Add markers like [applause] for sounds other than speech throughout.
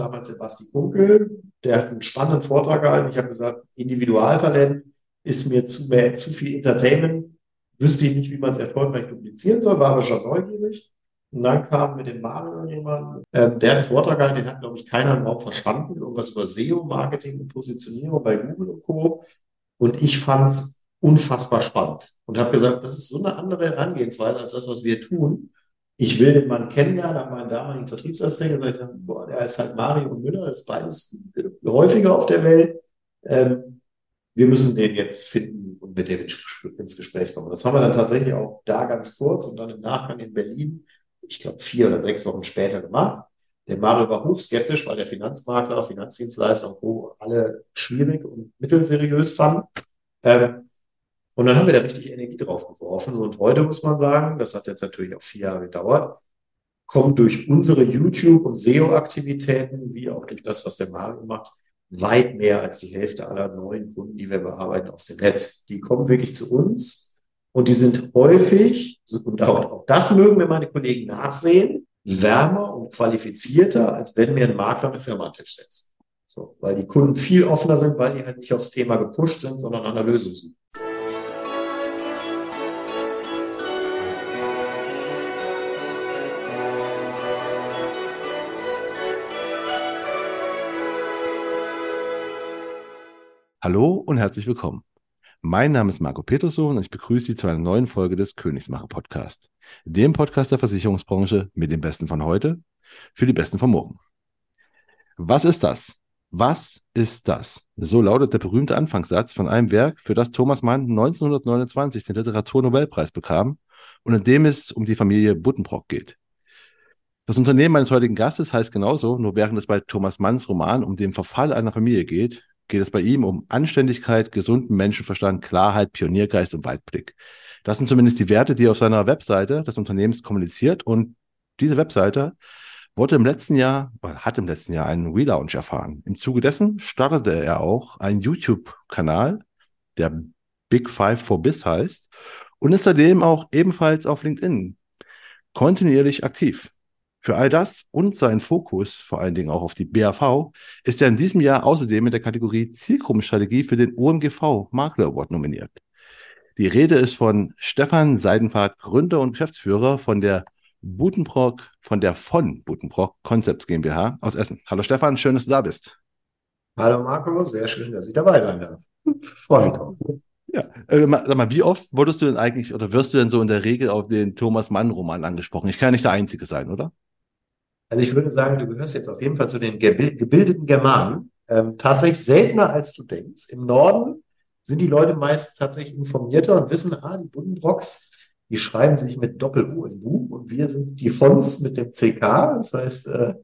damals der Basti Kunkel, der hat einen spannenden Vortrag gehalten. Ich habe gesagt, Individualtalent ist mir zu, mehr, zu viel Entertainment. Wüsste ich nicht, wie man es erfolgreich publizieren soll, war aber schon neugierig. Und dann kam mit dem Mario jemand, ähm, der hat einen Vortrag gehalten, den hat, glaube ich, keiner überhaupt verstanden. Irgendwas über SEO-Marketing und Positionierung bei Google und Co. Und ich fand es unfassbar spannend und habe gesagt, das ist so eine andere Herangehensweise als das, was wir tun. Ich will den Mann kennenlernen, habe meinen damaligen Vertriebsassistenten gesagt, boah, der ist halt Mario Müller, ist beides häufiger auf der Welt. Ähm, wir müssen den jetzt finden und mit dem ins Gespräch kommen. Das haben wir dann tatsächlich auch da ganz kurz und dann im Nachgang in Berlin, ich glaube vier oder sechs Wochen später gemacht. Der Mario war hochskeptisch, weil der Finanzmakler, Finanzdienstleister und Co. alle schwierig und mittelseriös fanden. Ähm, und dann haben wir da richtig Energie drauf geworfen. Und heute muss man sagen, das hat jetzt natürlich auch vier Jahre gedauert, kommt durch unsere YouTube- und SEO-Aktivitäten, wie auch durch das, was der Mario macht, weit mehr als die Hälfte aller neuen Kunden, die wir bearbeiten, aus dem Netz. Die kommen wirklich zu uns und die sind häufig, und auch, auch das mögen mir meine Kollegen nachsehen, wärmer und qualifizierter, als wenn mir ein Makler eine Firma an den Tisch setzt. So, weil die Kunden viel offener sind, weil die halt nicht aufs Thema gepusht sind, sondern an einer Lösung suchen. Hallo und herzlich willkommen. Mein Name ist Marco Peterson und ich begrüße Sie zu einer neuen Folge des Königsmacher Podcast, dem Podcast der Versicherungsbranche mit dem Besten von heute für die Besten von morgen. Was ist das? Was ist das? So lautet der berühmte Anfangssatz von einem Werk, für das Thomas Mann 1929 den Literaturnobelpreis bekam und in dem es um die Familie Buddenbrock geht. Das Unternehmen meines heutigen Gastes heißt genauso, nur während es bei Thomas Manns Roman um den Verfall einer Familie geht, geht es bei ihm um Anständigkeit, gesunden Menschenverstand, Klarheit, Pioniergeist und Weitblick. Das sind zumindest die Werte, die er auf seiner Webseite des Unternehmens kommuniziert. Und diese Webseite wurde im letzten Jahr, hat im letzten Jahr einen Relaunch erfahren. Im Zuge dessen startete er auch einen YouTube-Kanal, der Big Five for Biz heißt, und ist seitdem auch ebenfalls auf LinkedIn kontinuierlich aktiv. Für all das und seinen Fokus, vor allen Dingen auch auf die BAV, ist er in diesem Jahr außerdem in der Kategorie Zielgruppenstrategie für den OMGV Makler Award nominiert. Die Rede ist von Stefan Seidenfahrt, Gründer und Geschäftsführer von der Butenbrock, von der von Butenbrock Concepts GmbH aus Essen. Hallo Stefan, schön, dass du da bist. Hallo Marco, sehr schön, dass ich dabei sein darf. Freue mich drauf. Ja, äh, sag mal, wie oft wurdest du denn eigentlich oder wirst du denn so in der Regel auf den Thomas Mann Roman angesprochen? Ich kann ja nicht der Einzige sein, oder? Also ich würde sagen, du gehörst jetzt auf jeden Fall zu den gebildeten Germanen. Ähm, tatsächlich seltener als du denkst. Im Norden sind die Leute meist tatsächlich informierter und wissen, ah, die Buddenbrocks, die schreiben sich mit Doppel-U im Buch und wir sind die Fonds mit dem CK. Das heißt, äh,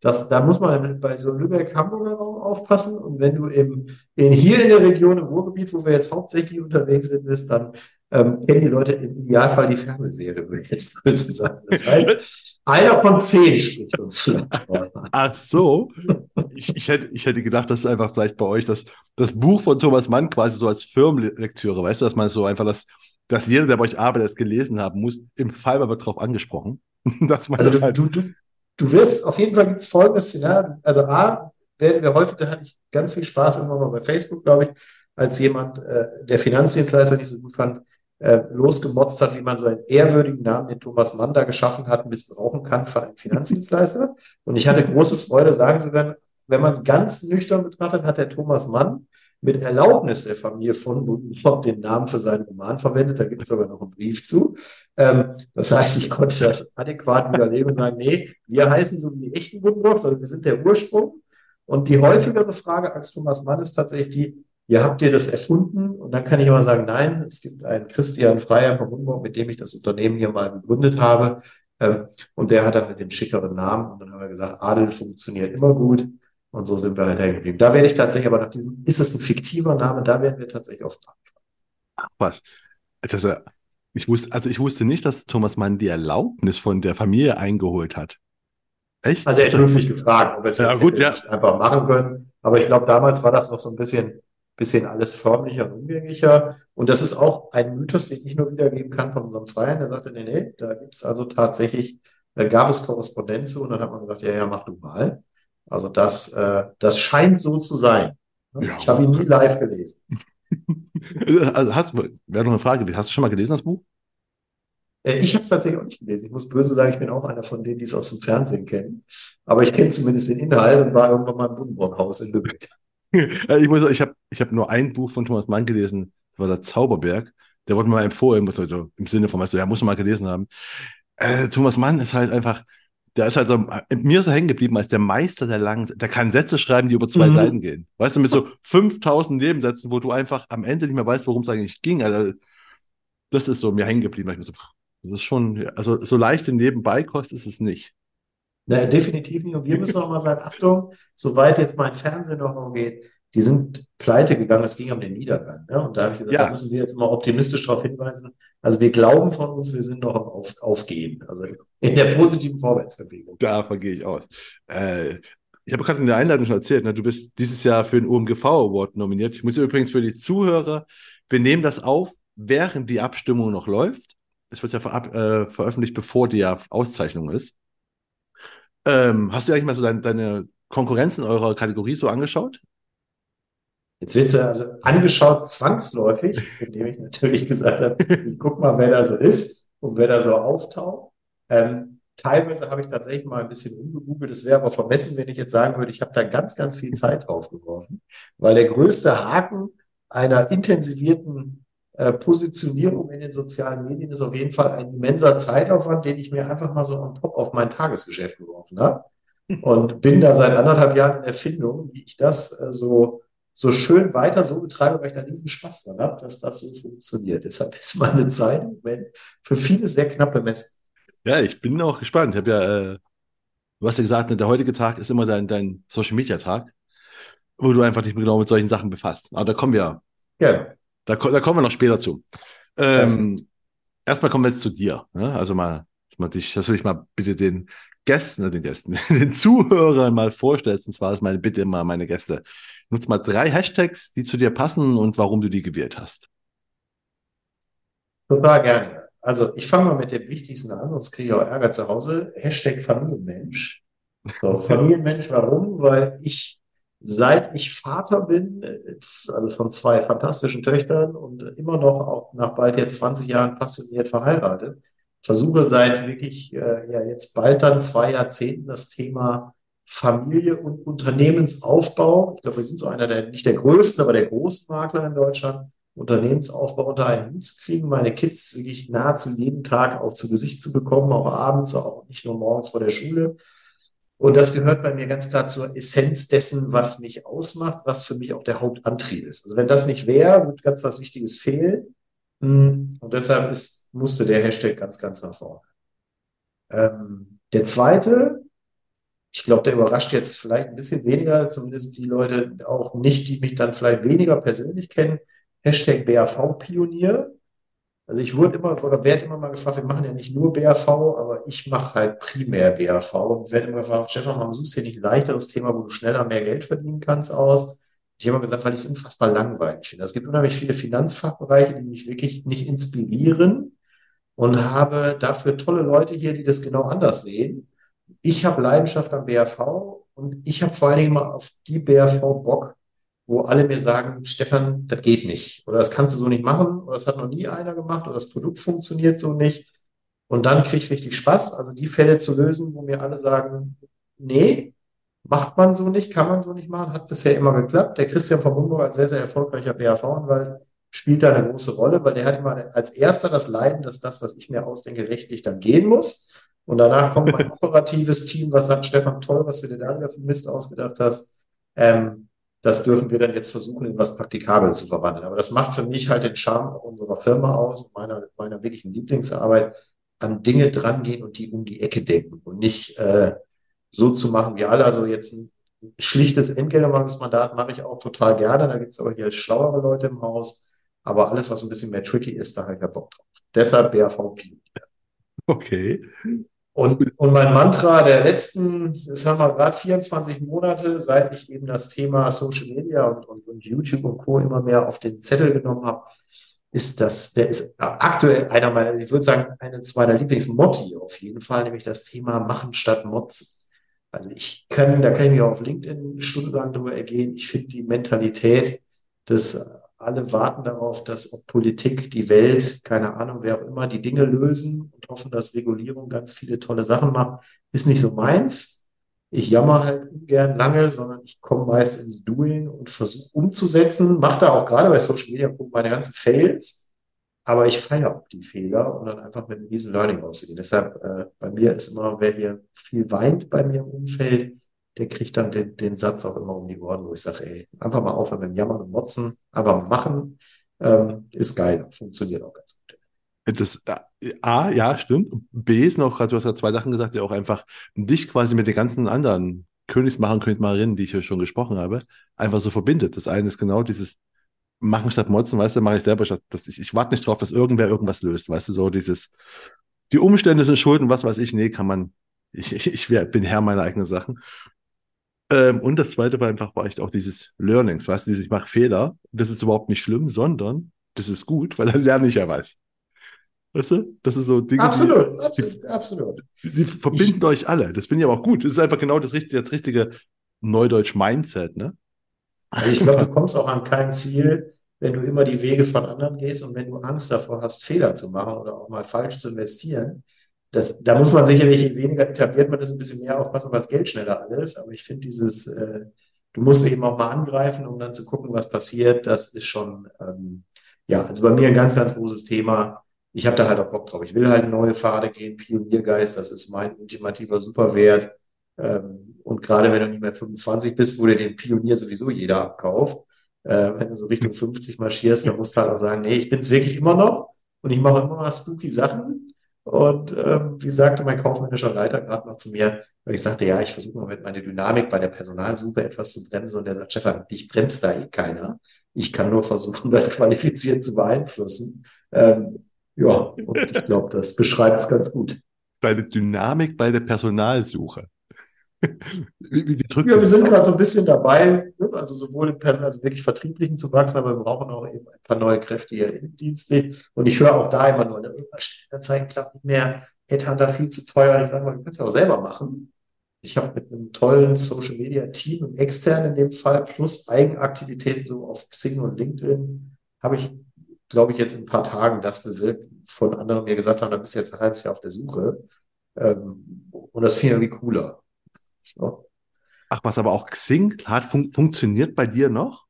das, da muss man bei so Lübeck-Hamburger Raum aufpassen. Und wenn du im, in, hier in der Region, im Ruhrgebiet, wo wir jetzt hauptsächlich unterwegs sind, bist, dann ähm, kennen die Leute im Idealfall die Fernsehserie, würde ich jetzt böse sagen. Das heißt, [laughs] einer von zehn spricht uns vielleicht. [laughs] Ach so. Ich, ich, hätte, ich hätte gedacht, das ist einfach vielleicht bei euch das, das Buch von Thomas Mann quasi so als Firmenlektüre, weißt du, dass man so einfach das, dass jeder, der bei euch arbeitet, das gelesen haben muss, im Fall wird darauf angesprochen. [laughs] also du, halt du, du, du wirst, auf jeden Fall gibt es folgendes Szenario. Also A, werden wir häufig, da hatte ich ganz viel Spaß immer mal bei Facebook, glaube ich, als jemand, äh, der Finanzdienstleister nicht so gut fand, äh, losgemotzt hat, wie man so einen ehrwürdigen Namen, den Thomas Mann da geschaffen hat, missbrauchen kann für einen Finanzdienstleister. Und ich hatte große Freude, sagen zu können, wenn man es ganz nüchtern betrachtet, hat der Thomas Mann mit Erlaubnis der Familie von Buddenbrock den Namen für seinen Roman verwendet. Da gibt es aber noch einen Brief zu. Ähm, das heißt, ich konnte das adäquat widerlegen und sagen, nee, wir heißen so wie die echten Buddenbrocks, also wir sind der Ursprung. Und die häufigere Frage als Thomas Mann ist tatsächlich die, ja, habt ihr das erfunden? Und dann kann ich immer sagen, nein, es gibt einen Christian Freier vom Buddenbrock, mit dem ich das Unternehmen hier mal gegründet habe. Ähm, und der hatte halt den schickeren Namen. Und dann haben wir gesagt, Adel funktioniert immer gut. Und so sind wir halt hängen geblieben. Da werde ich tatsächlich, aber nach diesem, ist es ein fiktiver Name, da werden wir tatsächlich oft. Ach was. Das, ich wusste, also ich wusste nicht, dass Thomas Mann die Erlaubnis von der Familie eingeholt hat. Echt? Also er hat mich gefragt, ob wir es ja, jetzt gut, ja. einfach machen können. Aber ich glaube, damals war das noch so ein bisschen, bisschen alles förmlicher und umgänglicher. Und das ist auch ein Mythos, den ich nur wiedergeben kann von unserem Freien. Der sagte, nee, nee, da gibt es also tatsächlich, da gab es Korrespondenz und dann hat man gesagt, ja, ja, mach du mal. Also das, äh, das scheint so zu sein. Ja, ich habe ihn nie live gelesen. [laughs] also hast, wäre noch eine Frage, hast du schon mal gelesen, das Buch? Äh, ich habe es tatsächlich auch nicht gelesen. Ich muss böse sagen, ich bin auch einer von denen, die es aus dem Fernsehen kennen. Aber ich kenne zumindest den Inhalt und war irgendwann mal im Buddenbrock-Haus in Lübeck. [laughs] ich muss sagen, ich habe ich hab nur ein Buch von Thomas Mann gelesen, das war der Zauberberg. Der wurde mir mal empfohlen, also im Sinne von, weißt du, ja, muss man mal gelesen haben. Äh, Thomas Mann ist halt einfach, der ist halt so, mir ist er hängen geblieben als der Meister der langen, der kann Sätze schreiben, die über zwei mhm. Seiten gehen. Weißt du, mit so 5000 Nebensätzen, wo du einfach am Ende nicht mehr weißt, worum es eigentlich ging. Also, das ist so mir hängen geblieben. Ich mir so, das ist schon, also so leichte Nebenbeikost ist es nicht. Na, definitiv nicht. Und wir müssen auch mal sagen, Achtung, soweit jetzt mein Fernsehen noch geht, die sind pleite gegangen, es ging um den Niedergang. Ne? Und da habe ich gesagt, ja. da müssen wir jetzt mal optimistisch darauf hinweisen. Also wir glauben von uns, wir sind noch am Auf Aufgehen, also in der positiven Vorwärtsbewegung. Davon gehe ich aus. Äh, ich habe gerade in der Einladung schon erzählt, ne, du bist dieses Jahr für den UMGV Award nominiert. Ich muss übrigens für die Zuhörer, wir nehmen das auf, während die Abstimmung noch läuft. Es wird ja ver äh, veröffentlicht, bevor die Auszeichnung ist. Ähm, hast du eigentlich mal so dein, deine Konkurrenzen eurer Kategorie so angeschaut? Jetzt wird sie also angeschaut zwangsläufig, [laughs] indem ich natürlich gesagt habe, ich guck mal, wer da so ist und wer da so auftaucht. Ähm, teilweise habe ich tatsächlich mal ein bisschen umgegoogelt. Es wäre aber vermessen, wenn ich jetzt sagen würde, ich habe da ganz, ganz viel Zeit drauf geworfen, weil der größte Haken einer intensivierten Positionierung in den sozialen Medien ist auf jeden Fall ein immenser Zeitaufwand, den ich mir einfach mal so on top auf mein Tagesgeschäft geworfen habe. [laughs] Und bin da seit anderthalb Jahren in Erfindung, wie ich das äh, so so schön weiter so betreibe, weil ich da riesen Spaß dran habe, dass das so funktioniert. Deshalb ist meine Zeit im Moment für viele sehr knapp bemessen. Ja, ich bin auch gespannt. Ich habe ja, äh, du hast ja gesagt, ne, der heutige Tag ist immer dein, dein Social Media Tag, wo du einfach nicht mehr genau mit solchen Sachen befasst. Aber da kommen wir. Ja. Da, da kommen wir noch später zu. Ähm, erstmal kommen wir jetzt zu dir. Ne? Also mal, man dich, dass du dich mal bitte den Gästen, äh, den Gästen, [laughs] den Zuhörern mal vorstellst. Und zwar ist meine Bitte immer meine Gäste. Nutz mal drei Hashtags, die zu dir passen und warum du die gewählt hast. Total gerne. Also ich fange mal mit dem Wichtigsten an, sonst kriege ich auch Ärger zu Hause. Hashtag Familienmensch. So, [laughs] Familienmensch, warum? Weil ich, seit ich Vater bin, also von zwei fantastischen Töchtern und immer noch auch nach bald jetzt 20 Jahren passioniert verheiratet, versuche seit wirklich, äh, ja, jetzt bald dann zwei Jahrzehnten das Thema Familie und Unternehmensaufbau. Ich glaube, wir sind so einer der, nicht der größten, aber der großen Makler in Deutschland. Unternehmensaufbau unter einen Hut zu kriegen, meine Kids wirklich nahezu jeden Tag auch zu Gesicht zu bekommen, auch abends, auch nicht nur morgens vor der Schule. Und das gehört bei mir ganz klar zur Essenz dessen, was mich ausmacht, was für mich auch der Hauptantrieb ist. Also wenn das nicht wäre, wird ganz was Wichtiges fehlen. Hm, und deshalb ist, musste der Hashtag ganz, ganz nach vorne. Ähm, der zweite, ich glaube, der überrascht jetzt vielleicht ein bisschen weniger, zumindest die Leute auch nicht, die mich dann vielleicht weniger persönlich kennen. Hashtag BAV-Pionier. Also ich wurde immer oder werde immer mal gefragt, wir machen ja nicht nur BAV, aber ich mache halt primär BAV und werde immer gefragt, Stefan, warum suchst du hier nicht ein leichteres Thema, wo du schneller mehr Geld verdienen kannst aus? Ich habe immer gesagt, weil ich es unfassbar langweilig finde. Es gibt unheimlich viele Finanzfachbereiche, die mich wirklich nicht inspirieren und habe dafür tolle Leute hier, die das genau anders sehen ich habe Leidenschaft am BRV und ich habe vor allen Dingen mal auf die BRV Bock, wo alle mir sagen, Stefan, das geht nicht oder das kannst du so nicht machen oder das hat noch nie einer gemacht oder das Produkt funktioniert so nicht. Und dann kriege ich richtig Spaß, also die Fälle zu lösen, wo mir alle sagen, nee, macht man so nicht, kann man so nicht machen, hat bisher immer geklappt. Der Christian von Humburg als sehr, sehr erfolgreicher BRV-Anwalt spielt da eine große Rolle, weil der hat immer als erster das Leiden, dass das, was ich mir ausdenke, rechtlich dann gehen muss. Und danach kommt mein [laughs] operatives Team, was sagt, Stefan, toll, was du dir da für Mist ausgedacht hast. Ähm, das dürfen wir dann jetzt versuchen, in was Praktikabel zu verwandeln. Aber das macht für mich halt den Charme unserer Firma aus, meiner, meiner wirklichen Lieblingsarbeit, an Dinge drangehen und die um die Ecke denken und nicht äh, so zu machen wie alle. Also jetzt ein schlichtes Entgelterwartungsmandat mache ich auch total gerne. Da gibt es aber hier schlauere Leute im Haus. Aber alles, was ein bisschen mehr tricky ist, da ich ja Bock drauf. Deshalb BAVP. Okay. Und, und mein Mantra der letzten, das haben wir gerade 24 Monate, seit ich eben das Thema Social Media und, und, und YouTube und Co. immer mehr auf den Zettel genommen habe, ist das, der ist aktuell einer meiner, ich würde sagen, eines meiner Lieblingsmotti auf jeden Fall, nämlich das Thema Machen statt Motzen. Also ich kann, da kann ich mich auch auf LinkedIn stundenlang darüber ergehen. Ich finde die Mentalität, dass alle warten darauf, dass ob Politik, die Welt, keine Ahnung, wer auch immer, die Dinge lösen und hoffen, dass Regulierung ganz viele tolle Sachen macht, ist nicht so meins. Ich jammer halt gern lange, sondern ich komme meist ins Doing und versuche umzusetzen. Mache da auch gerade bei Social Media meine ganzen Fails aber ich feiere auch die Fehler und dann einfach mit einem riesen Learning rauszugehen. Deshalb, äh, bei mir ist immer, wer hier viel weint bei mir im Umfeld, der kriegt dann den, den Satz auch immer um die Ohren, wo ich sage, ey, einfach mal aufhören mit Jammern und Motzen, einfach mal machen, ähm, ist geil, funktioniert auch ganz gut. Das, äh, A, ja, stimmt. B ist noch, gerade, du hast ja zwei Sachen gesagt, die auch einfach dich quasi mit den ganzen anderen Königsmachern, Königsmacherinnen, die ich hier schon gesprochen habe, einfach so verbindet. Das eine ist genau dieses machen statt motzen, weißt du, mache ich selber statt, ich, ich warte nicht drauf, dass irgendwer irgendwas löst, weißt du, so dieses, die Umstände sind schuld was weiß ich, nee, kann man, ich, ich, ich bin Herr meiner eigenen Sachen. Ähm, und das zweite war einfach, war echt auch dieses Learnings, weißt du, dieses, ich mache Fehler, das ist überhaupt nicht schlimm, sondern das ist gut, weil dann lerne ich ja was. Weißt du? Das ist so Dinge. Absolut, die, absolut, die, absolut. Die verbinden ich, euch alle. Das finde ich aber auch gut. Das ist einfach genau das richtige, das richtige Neudeutsch-Mindset, ne? Also ich glaube, du kommst auch an kein Ziel, wenn du immer die Wege von anderen gehst und wenn du Angst davor hast, Fehler zu machen oder auch mal falsch zu investieren. Das, da muss man sicherlich, weniger etabliert man das, ein bisschen mehr aufpassen, weil das Geld schneller alles. Aber ich finde dieses, äh, du musst eben auch mal angreifen, um dann zu gucken, was passiert. Das ist schon, ähm, ja, also bei mir ein ganz, ganz großes Thema. Ich habe da halt auch Bock drauf. Ich will halt neue Pfade gehen, Pioniergeist, das ist mein ultimativer Superwert. Ähm, und gerade wenn du nicht mehr 25 bist, wo dir den Pionier sowieso jeder abkauft, äh, wenn du so Richtung 50 marschierst, dann musst du halt auch sagen, nee, ich bin's wirklich immer noch und ich mache immer mal spooky Sachen. Und ähm, wie sagte mein kaufmännischer Leiter gerade noch zu mir, weil ich sagte, ja, ich versuche mal mit meiner Dynamik bei der Personalsuche etwas zu bremsen. Und der sagt, Stefan, dich bremst da eh keiner. Ich kann nur versuchen, [laughs] das qualifiziert zu beeinflussen. Ähm, ja, und ich glaube, das beschreibt es ganz gut. Deine Dynamik bei der Personalsuche. Wie, wie, ja, wir sind gerade so ein bisschen dabei, ne? also sowohl im also wirklich Vertrieblichen zu wachsen, aber wir brauchen auch eben ein paar neue Kräfte hier im Dienst. Und ich höre auch da immer nur, Stellenanzeigen klappt nicht mehr, Headhunter viel zu teuer. Und ich sage mal, du kannst ja auch selber machen. Ich habe mit einem tollen Social Media Team, extern in dem Fall, plus Eigenaktivitäten so auf Xing und LinkedIn, habe ich, glaube ich, jetzt in ein paar Tagen das bewirkt, von anderen mir gesagt haben, da bist du jetzt ein halbes Jahr auf der Suche. Ähm, und das finde ich irgendwie cooler. So. Ach, was aber auch Xing hat fun funktioniert bei dir noch?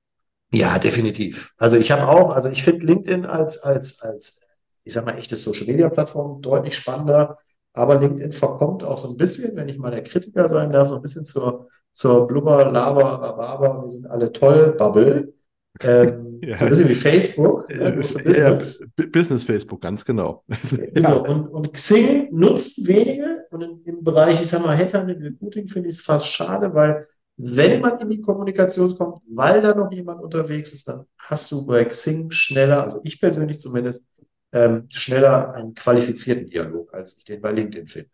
Ja, definitiv. Also ich habe auch, also ich finde LinkedIn als, als, als, ich sag mal, echte Social Media Plattform deutlich spannender. Aber LinkedIn verkommt auch so ein bisschen, wenn ich mal der Kritiker sein darf, so ein bisschen zur, zur Blubber, Laber, Rhabarber, wir sind alle toll, Bubble. Ähm, [laughs] ja. So ein bisschen wie Facebook. Ja, Business. Ja, Business Facebook, ganz genau. [laughs] genau. Und, und Xing nutzt wenige. Und im, im Bereich, ich sag mal, Headhunting, Recruiting finde ich es fast schade, weil wenn man in die Kommunikation kommt, weil da noch jemand unterwegs ist, dann hast du bei Xing schneller, also ich persönlich zumindest, ähm, schneller einen qualifizierten Dialog, als ich den bei LinkedIn finde.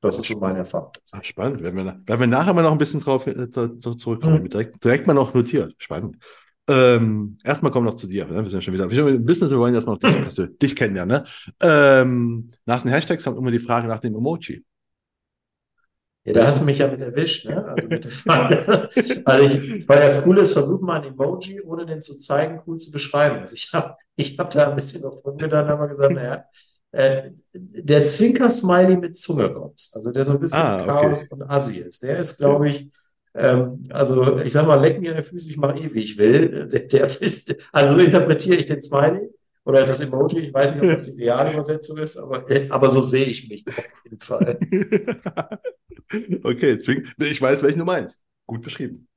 Das ist schon meine Erfahrung. Ach, spannend. Werden wir, werden wir nachher mal noch ein bisschen drauf äh, zurückkommen. Mhm. Direkt, direkt mal noch notiert. Spannend. Ähm, erstmal kommen wir noch zu dir. Ne? Wir sind ja schon wieder. Im Business, wir wollen erstmal noch dich, also dich kennenlernen. Ne? Ähm, nach den Hashtags kommt immer die Frage nach dem Emoji. Ja, da hast du mich ja mit erwischt, ne? Also mit der [laughs] Frage. also ich, weil das Coole ist, versuch mal ein Emoji, ohne den zu zeigen, cool zu beschreiben. Also ich habe ich hab da ein bisschen auf rumgedacht, aber gesagt, naja, äh, der Zwinker-Smiley mit Zunge raus, also der so ein bisschen ah, okay. Chaos und Assi ist, der ist, glaube ich, ähm, also ich sag mal, leck mir an Füße, ich mache eh, wie ich will. [laughs] Der, der ist, also interpretiere ich den Smiley oder das Emoji. Ich weiß nicht, ob das die ideale Übersetzung ist, aber, [laughs] aber so sehe ich mich auf jeden Fall. [laughs] okay, ich weiß, welchen du meinst. Gut beschrieben.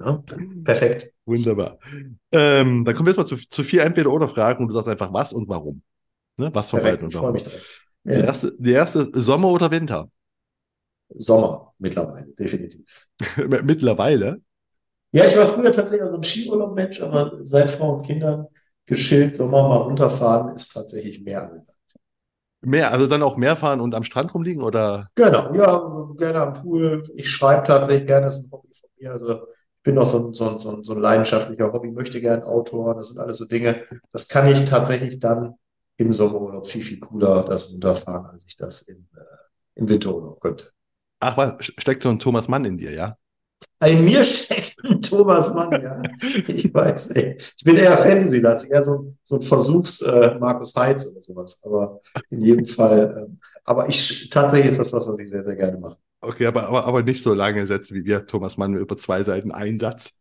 Ja, perfekt. Wunderbar. Ähm, dann kommen wir jetzt mal zu, zu vier Entweder-Oder-Fragen und du sagst einfach was und warum. Ne? Was von beiden und warum. Ich freue mich drauf. Ja. Die, erste, die erste, Sommer oder Winter? Sommer mittlerweile, definitiv. [laughs] mittlerweile? Ja, ich war früher tatsächlich so ein Skiurlaub-Mensch, aber seit Frau und Kindern geschillt, Sommer mal runterfahren ist tatsächlich mehr angesagt. Mehr, also dann auch mehr fahren und am Strand rumliegen oder? Genau, ja, gerne am Pool. Ich schreibe tatsächlich gerne, das ist ein Hobby von mir. Also ich bin auch so ein, so ein, so ein, so ein leidenschaftlicher Hobby, möchte gerne Autor, das sind alles so Dinge. Das kann ich tatsächlich dann im Sommerurlaub viel, viel cooler das runterfahren, als ich das im, äh, im Winterurlaub könnte. Ach was, steckt so ein Thomas Mann in dir, ja? In mir [laughs] steckt ein Thomas Mann, ja. Ich weiß nicht. Ich bin eher Fantasy-lastig, eher so, so ein Versuchs-Markus äh, Heitz oder sowas. Aber in jedem Fall, ähm, aber ich tatsächlich ist das was, was ich sehr, sehr gerne mache. Okay, aber, aber, aber nicht so lange Sätze wie wir, Thomas Mann, über zwei Seiten Einsatz.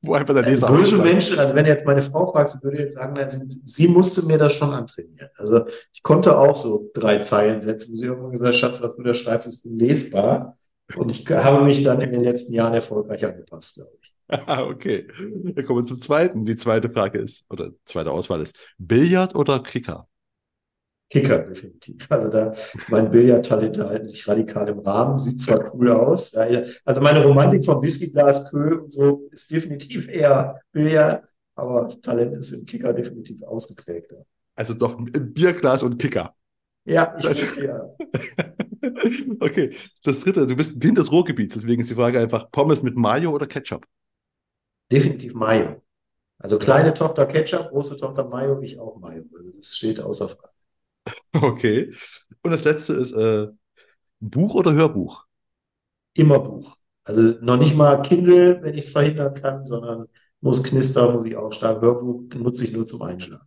Wo einfach der also böse Menschen, also wenn jetzt meine Frau fragt, sie würde jetzt sagen, sie, sie, musste mir das schon antrainieren. Also ich konnte auch so drei Zeilen setzen, wo sie irgendwann gesagt Schatz, was du da schreibst, ist unlesbar. Und ich habe mich dann in den letzten Jahren erfolgreich angepasst, glaube ich. [laughs] Ah, okay. Wir kommen zum zweiten. Die zweite Frage ist, oder zweite Auswahl ist, Billard oder Kicker? Kicker, definitiv. Also da, mein Billardtalente halten sich radikal im Rahmen, sieht zwar cool aus. Also meine Romantik vom Whiskyglas Kö und so ist definitiv eher Billard, aber Talent ist im Kicker definitiv ausgeprägter. Also doch Bierglas und Kicker. Ja, ich denke ja. [laughs] okay, das dritte, du bist ein Kind des Ruhrgebiets, deswegen ist die Frage einfach Pommes mit Mayo oder Ketchup? Definitiv Mayo. Also kleine Tochter Ketchup, große Tochter Mayo, ich auch Mayo. Also das steht außer Frage. [laughs] Okay. Und das letzte ist äh, Buch oder Hörbuch? Immer Buch. Also noch nicht mal Kindle, wenn ich es verhindern kann, sondern muss knistern, muss ich aufschlagen. Hörbuch nutze ich nur zum Einschlafen.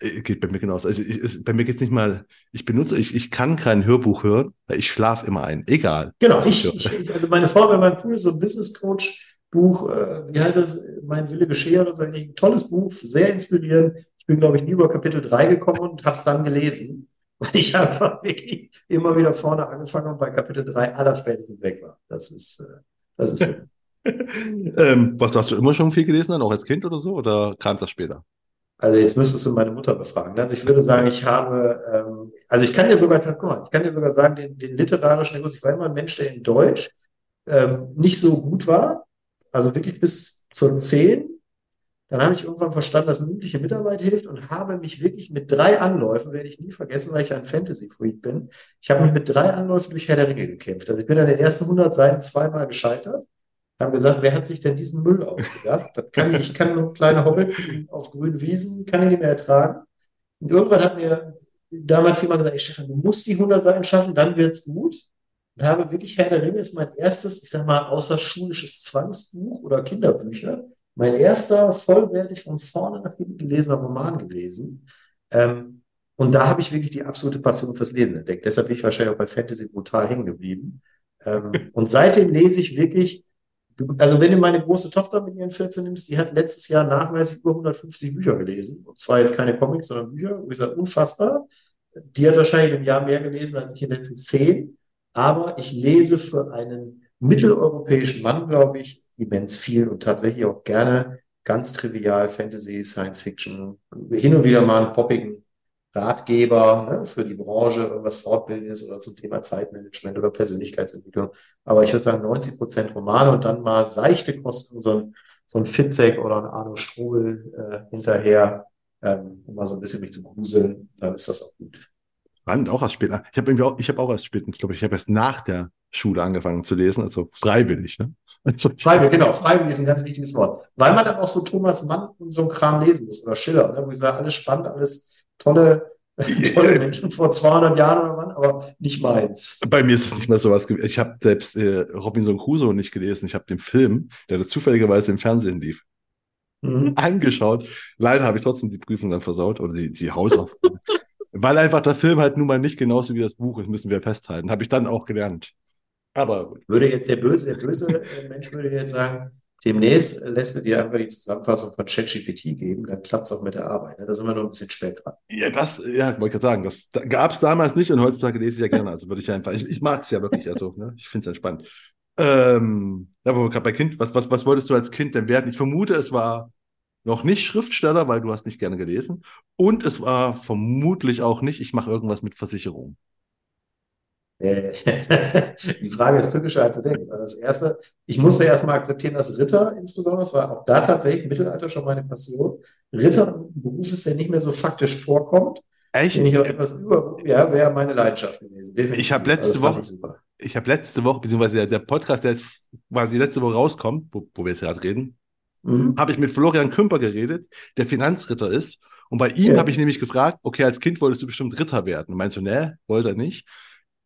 Äh, geht bei mir genauso. Also ich, bei mir geht es nicht mal, ich benutze, ich, ich kann kein Hörbuch hören, weil ich schlafe immer ein. Egal. Genau, ich, ich, also meine Frau bei meinem Pool so ein Business Coach Buch, äh, wie heißt das? Mein Wille geschehe, ist eigentlich ein tolles Buch, sehr inspirierend. Ich bin, glaube ich, nie über Kapitel 3 gekommen und habe es dann gelesen, [laughs] weil ich einfach wirklich immer wieder vorne angefangen und bei Kapitel 3 allerspätestens weg war. Das ist, äh, das ist so. [laughs] ähm, was hast du immer schon viel gelesen, dann auch als Kind oder so, oder kam das später? Also jetzt müsstest du meine Mutter befragen. Also ich würde sagen, ich habe, ähm, also ich kann dir sogar, guck mal, ich kann dir sogar sagen, den, den literarischen Kurs, ich war immer ein Mensch, der in Deutsch ähm, nicht so gut war, also wirklich bis zur 10. Dann habe ich irgendwann verstanden, dass mündliche Mitarbeit hilft und habe mich wirklich mit drei Anläufen, werde ich nie vergessen, weil ich ein Fantasy-Freak bin, ich habe mich mit drei Anläufen durch Herr der Ringe gekämpft. Also ich bin an den ersten 100 Seiten zweimal gescheitert haben gesagt, wer hat sich denn diesen Müll ausgedacht? Das kann ich, ich kann nur kleine Hobbits auf grünen Wiesen, kann ich nicht mehr ertragen. Und irgendwann hat mir damals jemand gesagt, Stefan, du musst die 100 Seiten schaffen, dann wird's gut. Und habe wirklich Herr der Ringe ist mein erstes, ich sag mal, außerschulisches Zwangsbuch oder Kinderbücher. Mein erster vollwertig von vorne nach hinten gelesener Roman gewesen. Ähm, und da habe ich wirklich die absolute Passion fürs Lesen entdeckt. Deshalb bin ich wahrscheinlich auch bei Fantasy brutal hängen geblieben. Ähm, [laughs] und seitdem lese ich wirklich also wenn du meine große Tochter mit ihren 14 nimmst, die hat letztes Jahr nachweislich über 150 Bücher gelesen. Und zwar jetzt keine Comics, sondern Bücher. Und ich sage, unfassbar. Die hat wahrscheinlich im Jahr mehr gelesen als ich in den letzten zehn. Aber ich lese für einen mitteleuropäischen Mann, glaube ich, immens viel und tatsächlich auch gerne ganz trivial Fantasy, Science Fiction, hin und wieder mal einen poppigen Ratgeber ne, für die Branche, irgendwas Fortbildendes oder zum Thema Zeitmanagement oder Persönlichkeitsentwicklung. Aber ich würde sagen 90 Prozent Romane und dann mal seichte Kosten, so ein, so ein Fitzek oder ein Arno Strubel äh, hinterher, ähm, um mal so ein bisschen mich zu gruseln, dann ist das auch gut. Spannend, auch erst später. Ich habe auch, ich habe auch erst ich glaube, ich habe erst nach der Schule angefangen zu lesen, also freiwillig, ne? Freiwillig, genau. Freiwillig ist ein ganz wichtiges Wort. Weil man dann auch so Thomas Mann und so ein Kram lesen muss oder Schiller, ne? wo ich sage, alles spannend, alles tolle, [laughs] tolle Menschen vor 200 Jahren oder wann, aber nicht meins. Bei mir ist es nicht mehr sowas. Ich habe selbst äh, Robinson Crusoe nicht gelesen. Ich habe den Film, der zufälligerweise im Fernsehen lief, mhm. angeschaut. Leider habe ich trotzdem die Prüfung dann versaut oder die, die Hausaufgaben. [laughs] Weil einfach der Film halt nun mal nicht genauso wie das Buch ist, müssen wir festhalten. Habe ich dann auch gelernt. Aber würde jetzt der böse, der böse Mensch würde jetzt sagen, Demnächst lässt du dir einfach die Zusammenfassung von ChatGPT geben, dann klappt es auch mit der Arbeit. Ne? Da sind wir noch ein bisschen spät dran. Ja, das, ja, wollte ich sagen, das da gab es damals nicht und heutzutage lese ich ja gerne. Also würde ich einfach, ich, ich mag es ja wirklich, also, ne? ich finde es entspannt. Ähm, ja, wo wir gerade bei Kind, was, was, was wolltest du als Kind denn werden? Ich vermute, es war noch nicht Schriftsteller, weil du hast nicht gerne gelesen. Und es war vermutlich auch nicht, ich mache irgendwas mit Versicherung. Äh, [laughs] die Frage ist typischer, als du denkst. Also das erste, ich musste erstmal akzeptieren, dass Ritter insbesondere, das war auch da tatsächlich im Mittelalter schon meine Passion, Ritter ein Beruf ist, der nicht mehr so faktisch vorkommt. Echt? Den ich auch etwas über, ja, wäre meine Leidenschaft gewesen. Definitiv. Ich habe letzte also, Woche, ich, ich habe letzte Woche, beziehungsweise der, der Podcast, der jetzt quasi letzte Woche rauskommt, wo, wo wir jetzt gerade reden, mhm. habe ich mit Florian Kümper geredet, der Finanzritter ist. Und bei ihm ja. habe ich nämlich gefragt, okay, als Kind wolltest du bestimmt Ritter werden. Und meinst du, ne, wollte er nicht.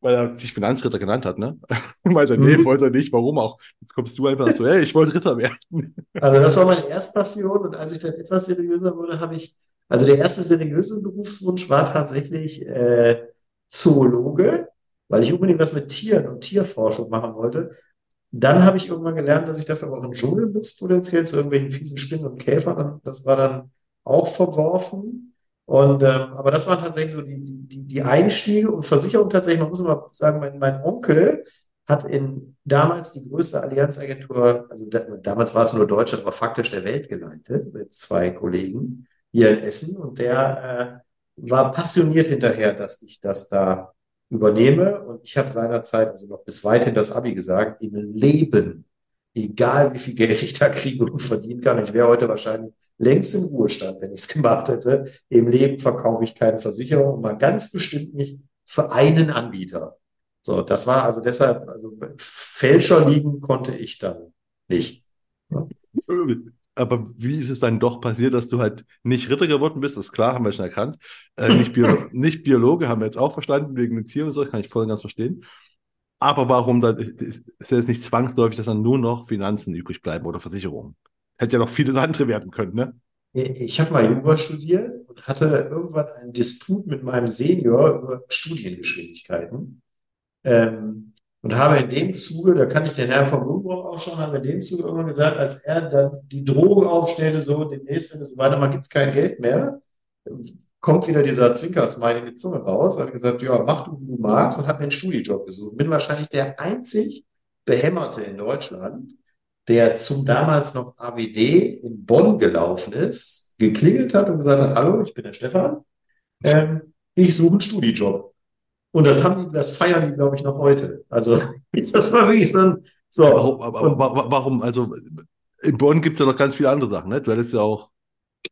Weil er sich Finanzritter genannt hat, ne? [laughs] Meinte, nee, mhm. wollte er nicht, warum auch? Jetzt kommst du einfach so, hey, ich wollte Ritter werden. [laughs] Also das war meine Erstpassion und als ich dann etwas seriöser wurde, habe ich, also der erste seriöse Berufswunsch war tatsächlich äh, Zoologe, weil ich unbedingt was mit Tieren und Tierforschung machen wollte. Dann habe ich irgendwann gelernt, dass ich dafür auch einen Dschungel muss, potenziell zu irgendwelchen fiesen Spinnen und Käfern. Das war dann auch verworfen. Und ähm, aber das waren tatsächlich so die, die, die Einstiege und Versicherung tatsächlich, man muss mal sagen, mein, mein Onkel hat in damals die größte Allianzagentur, also da, damals war es nur Deutschland, aber faktisch der Welt geleitet, mit zwei Kollegen hier in Essen. Und der äh, war passioniert hinterher, dass ich das da übernehme. Und ich habe seinerzeit, also noch bis weit in das Abi gesagt, im Leben, egal wie viel Geld ich da kriege und [laughs] verdienen kann, ich wäre heute wahrscheinlich längst im Ruhestand, wenn ich es [laughs] gemacht hätte. Im Leben verkaufe ich keine Versicherung und mal ganz bestimmt nicht für einen Anbieter. So, das war also deshalb, also Fälscher liegen konnte ich dann nicht. Ja. Aber wie ist es dann doch passiert, dass du halt nicht Ritter geworden bist? Das ist klar, haben wir schon erkannt. Äh, [laughs] nicht, Biolo nicht Biologe, haben wir jetzt auch verstanden, wegen den Tieren und so, kann ich voll und ganz verstehen. Aber warum dann, ist jetzt nicht zwangsläufig, dass dann nur noch Finanzen übrig bleiben oder Versicherungen? Hätte ja noch viele andere werden können, ne? Ich habe mal Jura studiert und hatte irgendwann einen Disput mit meinem Senior über Studiengeschwindigkeiten. Ähm, und habe in dem Zuge, da kann ich den Herrn vom Blumenbrauch auch schon, habe in dem Zuge irgendwann gesagt, als er dann die Drohung aufstellte, so demnächst, wenn es so weitermacht, gibt es kein Geld mehr, kommt wieder dieser Zwinkersmile in die Zunge raus, habe gesagt, ja, mach du, wie du magst und habe mir einen Studijob gesucht. Bin wahrscheinlich der einzig Behämmerte in Deutschland, der zum damals noch AWD in Bonn gelaufen ist, geklingelt hat und gesagt hat, hallo, ich bin der Stefan, ähm, ich suche einen Studijob. Und das haben die, das feiern die, glaube ich, noch heute. Also, [laughs] das war wirklich so so. Warum, aber, warum, also, in Bonn gibt es ja noch ganz viele andere Sachen, ne? Du hättest ja auch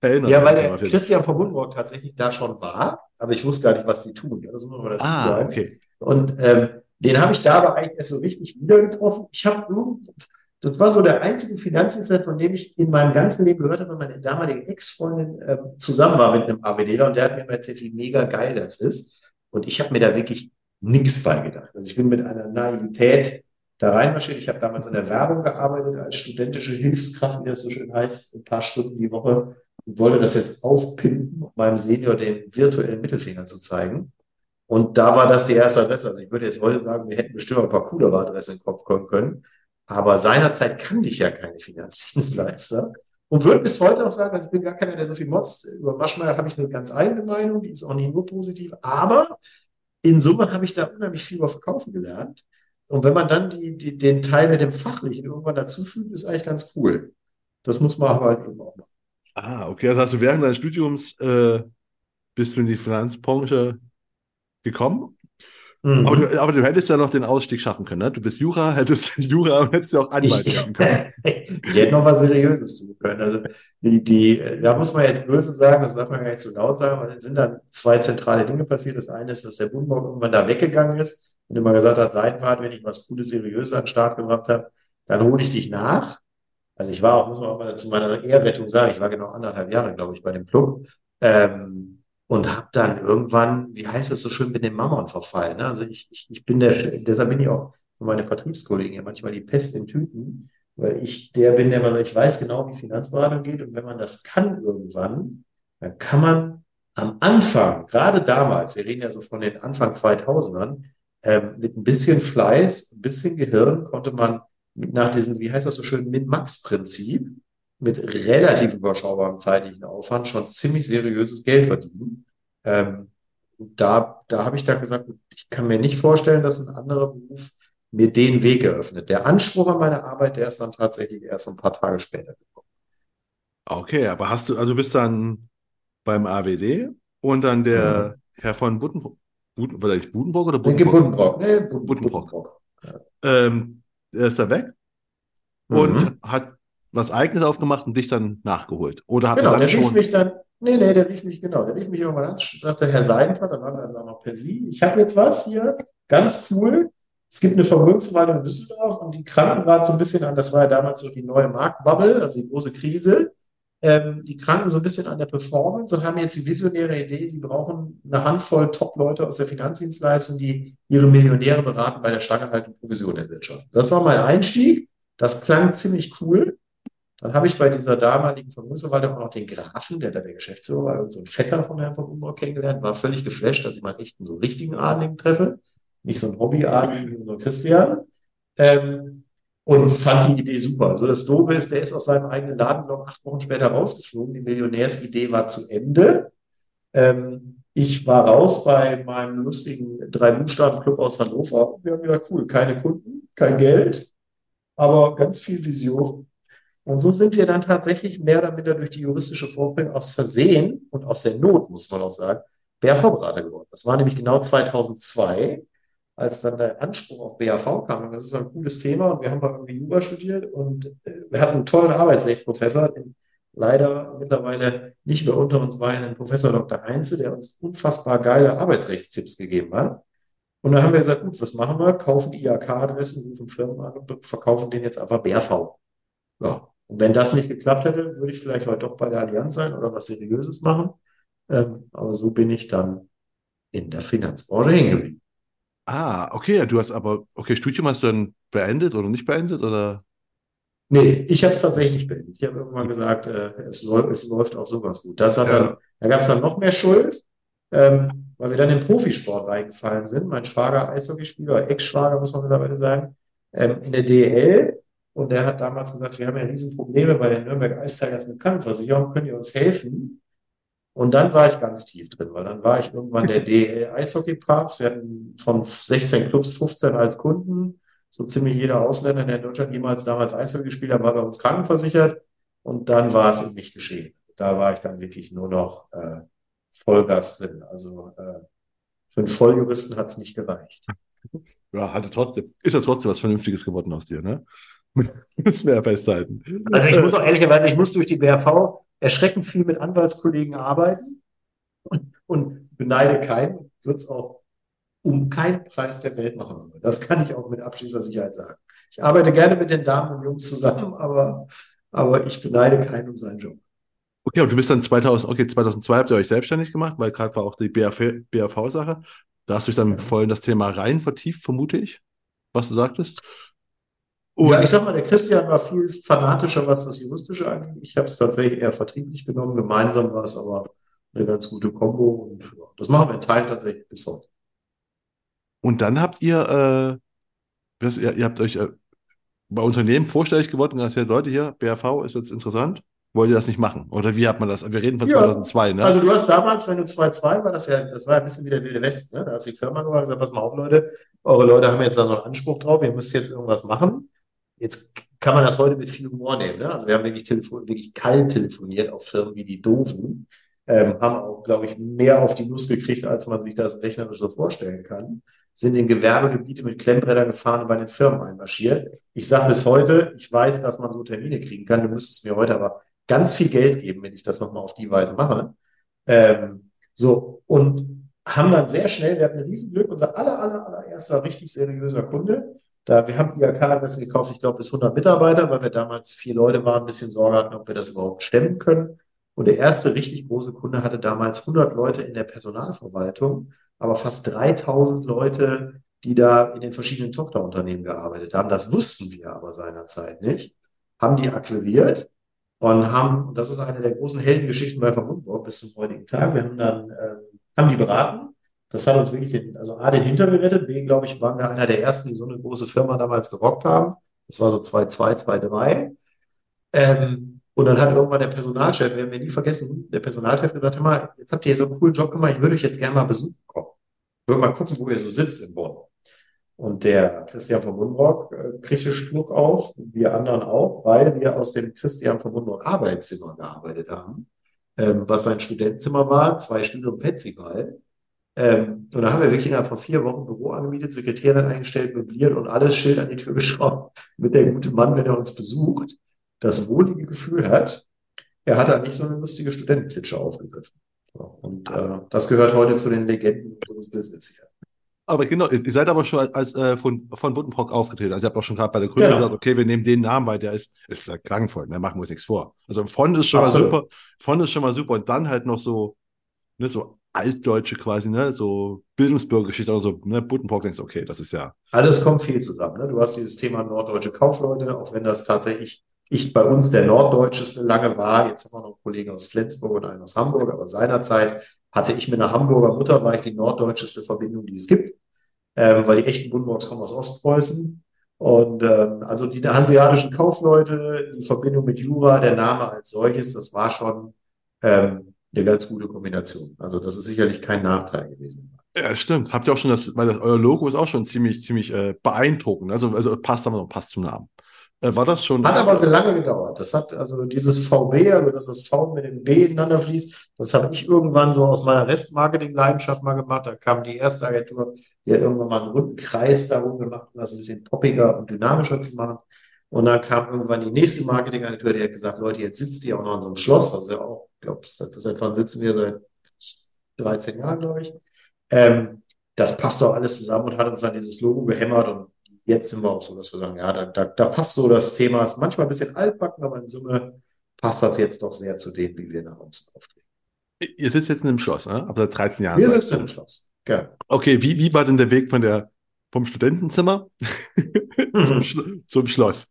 Kellner. Ja, weil der Christian von Buddenbrock tatsächlich da schon war, aber ich wusste gar nicht, was die tun. Das muss man dazu ah, sagen. okay. Und ähm, den habe ich da aber eigentlich erst so richtig wieder getroffen. Ich habe das war so der einzige Finanzinstitut, von dem ich in meinem ganzen Leben gehört habe, weil meine damalige Ex-Freundin äh, zusammen war mit einem AWDler und der hat mir immer erzählt, wie mega geil das ist. Und ich habe mir da wirklich nichts beigedacht. Also ich bin mit einer Naivität da reinmarschiert. Ich habe damals in der Werbung gearbeitet als studentische Hilfskraft, wie das so schön heißt, ein paar Stunden die Woche und wollte das jetzt aufpimpen, um meinem Senior den virtuellen Mittelfinger zu zeigen. Und da war das die erste Adresse. Also ich würde jetzt heute sagen, wir hätten bestimmt ein paar coolere Adressen in den Kopf kommen können. Aber seinerzeit kannte ich ja keine Finanzdienstleister und würde bis heute auch sagen, also ich bin gar keiner, der so viel motzt. Über Maschmeyer habe ich eine ganz eigene Meinung, die ist auch nicht nur positiv, aber in Summe habe ich da unheimlich viel über Verkaufen gelernt. Und wenn man dann die, die, den Teil mit dem Fachlichen irgendwann dazufügt, ist eigentlich ganz cool. Das muss man aber halt eben auch machen. Ah, okay. Also hast du während deines Studiums äh, bist du in die Finanzbranche gekommen Mhm. Aber, du, aber du hättest ja noch den Ausstieg schaffen können, ne? Du bist Jura, [laughs] hättest Jura und hättest ja auch Anwalt werden können. [laughs] ich hätte noch was Seriöses tun können. Also die, die, da muss man jetzt böse sagen, das darf man gar nicht zu laut sagen, weil es sind dann zwei zentrale Dinge passiert. Das eine ist, dass der Bundmorg irgendwann da weggegangen ist und immer gesagt hat, Seitenfahrt, wenn ich was Gutes, Seriöses an den Start gebracht habe, dann hole ich dich nach. Also ich war auch, muss man auch mal zu meiner Ehrrettung sagen, ich war genau anderthalb Jahre, glaube ich, bei dem Club. Ähm, und habe dann irgendwann, wie heißt es so schön, mit dem Mammon verfallen. Ne? Also ich, ich, ich bin der, deshalb bin ich auch für meine Vertriebskollegen ja manchmal die Pest in Tüten, weil ich der bin, der man, ich weiß genau, wie Finanzberatung geht und wenn man das kann irgendwann, dann kann man am Anfang, gerade damals, wir reden ja so von den Anfang 2000ern, ähm, mit ein bisschen Fleiß, ein bisschen Gehirn konnte man nach diesem, wie heißt das so schön, Min-Max-Prinzip, mit relativ überschaubarem zeitlichen Aufwand schon ziemlich seriöses Geld verdienen. Ähm, da da habe ich dann gesagt, ich kann mir nicht vorstellen, dass ein anderer Beruf mir den Weg eröffnet. Der Anspruch an meine Arbeit, der ist dann tatsächlich erst ein paar Tage später gekommen. Okay, aber hast du, also bist dann beim AWD und dann der mhm. Herr von Buddenbrock, war ich Budenbrock oder Buddenbrock? Buddenbrock, nee, Buddenbrock. Buddenbrock. Ja. Ähm, der ist da weg mhm. und hat was Eigenes aufgemacht und dich dann nachgeholt. Oder hat genau, er der rief mich dann, nee, nee, der rief mich, genau, der rief mich irgendwann an, sagte Herr Seidenfeld, dann waren wir also auch noch per Sie, ich habe jetzt was hier, ganz cool. Es gibt eine Vermögensverwaltung in Düsseldorf und die kranken gerade so ein bisschen an, das war ja damals so die neue Marktbubble, also die große Krise. Ähm, die kranken so ein bisschen an der Performance und haben jetzt die visionäre Idee, sie brauchen eine Handvoll Top-Leute aus der Finanzdienstleistung, die ihre Millionäre beraten bei der Stange halten Provision in Wirtschaft. Das war mein Einstieg. Das klang ziemlich cool. Dann habe ich bei dieser damaligen Vermögensverwaltung auch noch den Grafen, der da der Geschäftsführer war, und so ein Vetter von Herrn von Umbrock kennengelernt, war völlig geflasht, dass ich mal echt einen so richtigen Adligen treffe, nicht so einen Hobbyadligen wie unser Christian. Ähm, und fand die Idee super. So das Doofe ist, der ist aus seinem eigenen Laden noch acht Wochen später rausgeflogen. Die Millionärsidee war zu Ende. Ähm, ich war raus bei meinem lustigen Drei-Buchstaben-Club aus Hannover. Wir haben gesagt, cool, keine Kunden, kein Geld, aber ganz viel Vision. Und so sind wir dann tatsächlich mehr oder minder durch die juristische Vorbringung aus Versehen und aus der Not, muss man auch sagen, BRV-Berater geworden. Das war nämlich genau 2002 als dann der Anspruch auf BAV kam, und das ist ein cooles Thema, und wir haben mal irgendwie Jura studiert und äh, wir hatten einen tollen Arbeitsrechtsprofessor, den leider mittlerweile nicht mehr unter uns war, einen Professor Dr. Heinze, der uns unfassbar geile Arbeitsrechtstipps gegeben hat. Und dann haben wir gesagt, gut, was machen wir? Kaufen IAK-Adressen, rufen Firmen an und verkaufen denen jetzt einfach BRV. Ja. Und wenn das nicht geklappt hätte, würde ich vielleicht heute doch bei der Allianz sein oder was Seriöses machen. Ähm, aber so bin ich dann in der Finanzbranche hängen geblieben. Ah, okay, du hast aber, okay, Studium hast du dann beendet oder nicht beendet oder? Nee, ich habe es tatsächlich beendet. Ich habe irgendwann gesagt, äh, es, läuft, es läuft auch sowas gut. Das hat ja. dann, da gab es dann noch mehr Schuld, ähm, weil wir dann in den Profisport reingefallen sind. Mein Schwager Eishockeyspieler, Ex-Schwager muss man mittlerweile sagen, ähm, in der DL. Und der hat damals gesagt, wir haben ja Riesenprobleme bei den Nürnberg Ice Tigers mit Krankenversicherung, können ihr uns helfen? Und dann war ich ganz tief drin, weil dann war ich irgendwann der [laughs] DL Eishockey-Papst. Wir hatten von 16 Clubs 15 als Kunden. So ziemlich jeder Ausländer, der in Deutschland jemals damals Eishockey gespielt hat, war bei uns krankenversichert. Und dann war es um mich geschehen. Da war ich dann wirklich nur noch äh, Vollgas drin. Also äh, für einen Volljuristen hat es nicht gereicht. Ja, hatte trotzdem, ist ja trotzdem was Vernünftiges geworden aus dir, ne? [laughs] Müssen wir ja festhalten. Also ich muss auch ehrlicherweise, ich muss durch die BRV erschreckend viel mit Anwaltskollegen arbeiten und, und beneide keinen, wird es auch um keinen Preis der Welt machen. Das kann ich auch mit abschließender Sicherheit sagen. Ich arbeite gerne mit den Damen und Jungs zusammen, aber, aber ich beneide keinen um seinen Job. Okay, und du bist dann 2000, okay, 2002 habt ihr euch selbstständig gemacht, weil gerade war auch die BAV-Sache. Da hast du dich dann voll in das Thema rein vertieft, vermute ich, was du sagtest. Und ja, ich sag mal, der Christian war viel fanatischer, was das Juristische angeht. Ich habe es tatsächlich eher vertrieblich genommen. Gemeinsam war es aber eine ganz gute Kombo und das machen wir in Teilen tatsächlich bis heute. Und dann habt ihr, äh, ihr, ihr, habt euch äh, bei Unternehmen vorstellig geworden und gesagt, Leute hier, BRV ist jetzt interessant. Wollt ihr das nicht machen? Oder wie hat man das? Wir reden von ja, 2002, ne? Also du hast damals, wenn du 2002 war, das ja, das war ein bisschen wie der Wilde Westen, ne? Da hast die Firma gesagt, pass mal auf, Leute, eure Leute haben jetzt da so einen Anspruch drauf, ihr müsst jetzt irgendwas machen. Jetzt kann man das heute mit viel Humor nehmen. Ne? Also wir haben wirklich, telefon wirklich kalt telefoniert auf Firmen wie die Doofen. Ähm, haben auch, glaube ich, mehr auf die Nuss gekriegt, als man sich das rechnerisch so vorstellen kann. Sind in Gewerbegebiete mit Klemmbrettern gefahren und bei den Firmen einmarschiert. Ich sage bis heute, ich weiß, dass man so Termine kriegen kann. Du müsstest mir heute aber ganz viel Geld geben, wenn ich das nochmal auf die Weise mache. Ähm, so, und haben dann sehr schnell, wir hatten ein Riesenglück, unser aller, aller, allererster richtig seriöser Kunde da, wir haben IHK-Adressen gekauft, ich glaube, bis 100 Mitarbeiter, weil wir damals vier Leute waren, ein bisschen Sorge hatten, ob wir das überhaupt stemmen können. Und der erste richtig große Kunde hatte damals 100 Leute in der Personalverwaltung, aber fast 3000 Leute, die da in den verschiedenen Tochterunternehmen gearbeitet haben. Das wussten wir aber seinerzeit nicht. Haben die akquiriert und haben, und das ist eine der großen Heldengeschichten bei Vermundburg bis zum heutigen Tag, wir haben dann, äh, haben die beraten das hat uns wirklich den, also A, den Hintern gerettet, B, glaube ich, waren wir einer der ersten, die so eine große Firma damals gerockt haben. Das war so 2-2, 2-3. Ähm, und dann hat irgendwann der Personalchef, werden wir nie vergessen, der Personalchef gesagt, hör mal, jetzt habt ihr so einen coolen Job gemacht, ich würde euch jetzt gerne mal besuchen kommen. Ich würde mal gucken, wo ihr so sitzt in Bonn. Und der Christian von Mundrock äh, kriegt einen Schluck auf, wir anderen auch, weil wir aus dem Christian von Mundrock Arbeitszimmer gearbeitet haben, ähm, was sein Studentenzimmer war, zwei Stühle und Petsyball. Ähm, und da haben wir wirklich innerhalb von vier Wochen Büro angemietet, Sekretärin eingestellt, möbliert und alles Schild an die Tür geschraubt, mit der gute Mann, wenn er uns besucht, das wohlige Gefühl hat, er hat da nicht so eine lustige Studentenklitsche aufgegriffen. und äh, das gehört heute zu den Legenden unseres Business hier. Aber genau, ihr seid aber schon als, als äh, von, von Buddenbrock aufgetreten. Also ihr habt auch schon gerade bei der Gründung Genau. gesagt, okay, wir nehmen den Namen, weil der ist, ist ja klangvoll, ne? machen wir uns nichts vor. Also von ist schon Absolut. mal super, von ist schon mal super und dann halt noch so, ne, so altdeutsche quasi, ne, so Bildungsbürgergeschichte oder so, ne, Buddenbrock denkst, okay, das ist ja, Also es kommt viel zusammen. Ne? Du hast dieses Thema norddeutsche Kaufleute, auch wenn das tatsächlich ich bei uns der norddeutscheste lange war. Jetzt haben wir noch einen Kollegen aus Flensburg und einen aus Hamburg, aber seinerzeit hatte ich mit einer Hamburger Mutter, war ich die norddeutscheste Verbindung, die es gibt, ähm, weil die echten Buddenbrocks kommen aus Ostpreußen. Und ähm, also die hanseatischen Kaufleute, die Verbindung mit Jura, der Name als solches, das war schon ähm, eine ganz gute Kombination. Also das ist sicherlich kein Nachteil gewesen. ja, stimmt. Habt ihr auch schon das, weil das, euer Logo ist auch schon ziemlich, ziemlich äh, beeindruckend. Also, also passt aber noch, passt zum Namen. Äh, war das schon? Hat aber lange gedauert. Das hat also dieses VB, also dass das V mit dem B ineinander fließt, das habe ich irgendwann so aus meiner Restmarketing-Leidenschaft mal gemacht. Da kam die erste Agentur, die hat irgendwann mal einen runden Kreis darum gemacht, um das ein bisschen poppiger und dynamischer zu machen. Und dann kam irgendwann die nächste Marketingagentur, die hat gesagt, Leute, jetzt sitzt ihr auch noch in so einem Schloss. Also ja auch, ich glaube, seit, seit wann sitzen wir? Seit 13 Jahren, glaube ich. Ähm, das passt doch alles zusammen und hat uns dann dieses Logo gehämmert und jetzt sind wir auch so, dass wir sagen, ja, da, da, da passt so das Thema, ist manchmal ein bisschen altbacken, aber in Summe passt das jetzt doch sehr zu dem, wie wir nach außen auftreten. Ihr sitzt jetzt in einem Schloss, ne? ab seit 13 Jahren. Wir sitzen im Schloss. Gerne. Okay, wie, wie war denn der Weg von der, vom Studentenzimmer [laughs] [laughs] zum, Schlo zum Schloss?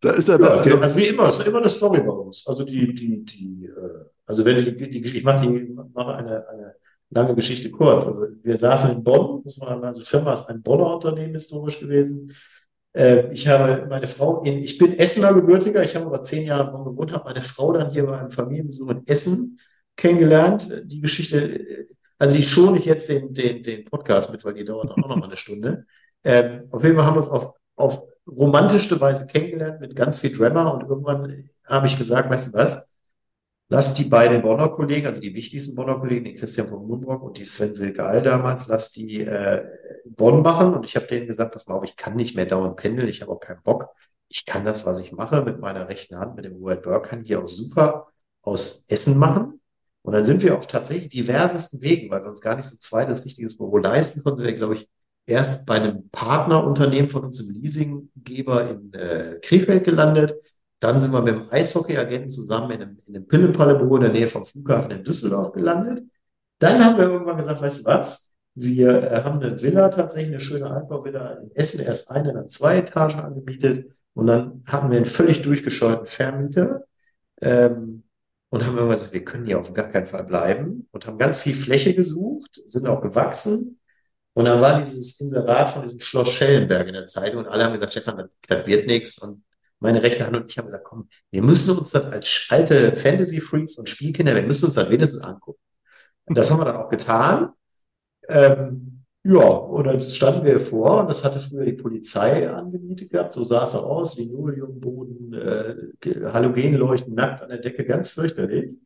Da ist er, Ja, okay. also wie immer, es ist immer eine Story bei uns. Also die, die, die, äh, also wenn die, die Geschichte, ich mache die, mache eine, eine lange Geschichte kurz. Also wir saßen in Bonn, muss man, also Firma ist ein Bonner Unternehmen historisch gewesen. Äh, ich habe meine Frau in, ich bin Essener Gebürtiger, ich habe aber zehn Jahre in Bonn gewohnt, habe meine Frau dann hier bei einem Familienbesuch in Essen kennengelernt. Die Geschichte, äh, also die schone ich jetzt den, den, den Podcast mit, weil die dauert auch noch mal eine Stunde. Ähm, auf jeden Fall haben wir uns auf, auf romantischste Weise kennengelernt mit ganz viel Drama und irgendwann habe ich gesagt, weißt du was? Lass die beiden Bonner Kollegen, also die wichtigsten Bonner Kollegen, den Christian von Moonbrock und die Sven Silgal damals, lass die äh, Bonn machen. Und ich habe denen gesagt, pass mal auf, ich kann nicht mehr dauernd pendeln, ich habe auch keinen Bock. Ich kann das, was ich mache, mit meiner rechten Hand, mit dem Robert Burke, hier auch super aus Essen machen. Und dann sind wir auf tatsächlich diversesten Wegen, weil wir uns gar nicht so zweites richtiges Büro leisten konnten, wir, glaube ich, erst bei einem Partnerunternehmen von uns im Leasinggeber in äh, Krefeld gelandet. Dann sind wir mit dem Eishockey-Agenten zusammen in einem, in einem in der Nähe vom Flughafen in Düsseldorf gelandet. Dann haben wir irgendwann gesagt, weißt du was? Wir äh, haben eine Villa, tatsächlich eine schöne Altbauvilla in Essen, erst eine, dann zwei Etagen angemietet. Und dann hatten wir einen völlig durchgescheuten Vermieter. Ähm, und haben irgendwann gesagt, wir können hier auf gar keinen Fall bleiben. Und haben ganz viel Fläche gesucht, sind auch gewachsen. Und dann war dieses Inserat von diesem Schloss Schellenberg in der Zeitung und alle haben gesagt, Stefan, das, wird nichts. Und meine rechte Hand und ich haben gesagt, komm, wir müssen uns das als alte Fantasy-Freaks und Spielkinder, wir müssen uns das wenigstens angucken. Und das haben wir dann auch getan. Ähm, ja, und dann standen wir vor und das hatte früher die Polizei angemietet gehabt. So sah es auch aus, Linoleumboden, äh, Halogenleuchten, nackt an der Decke, ganz fürchterlich.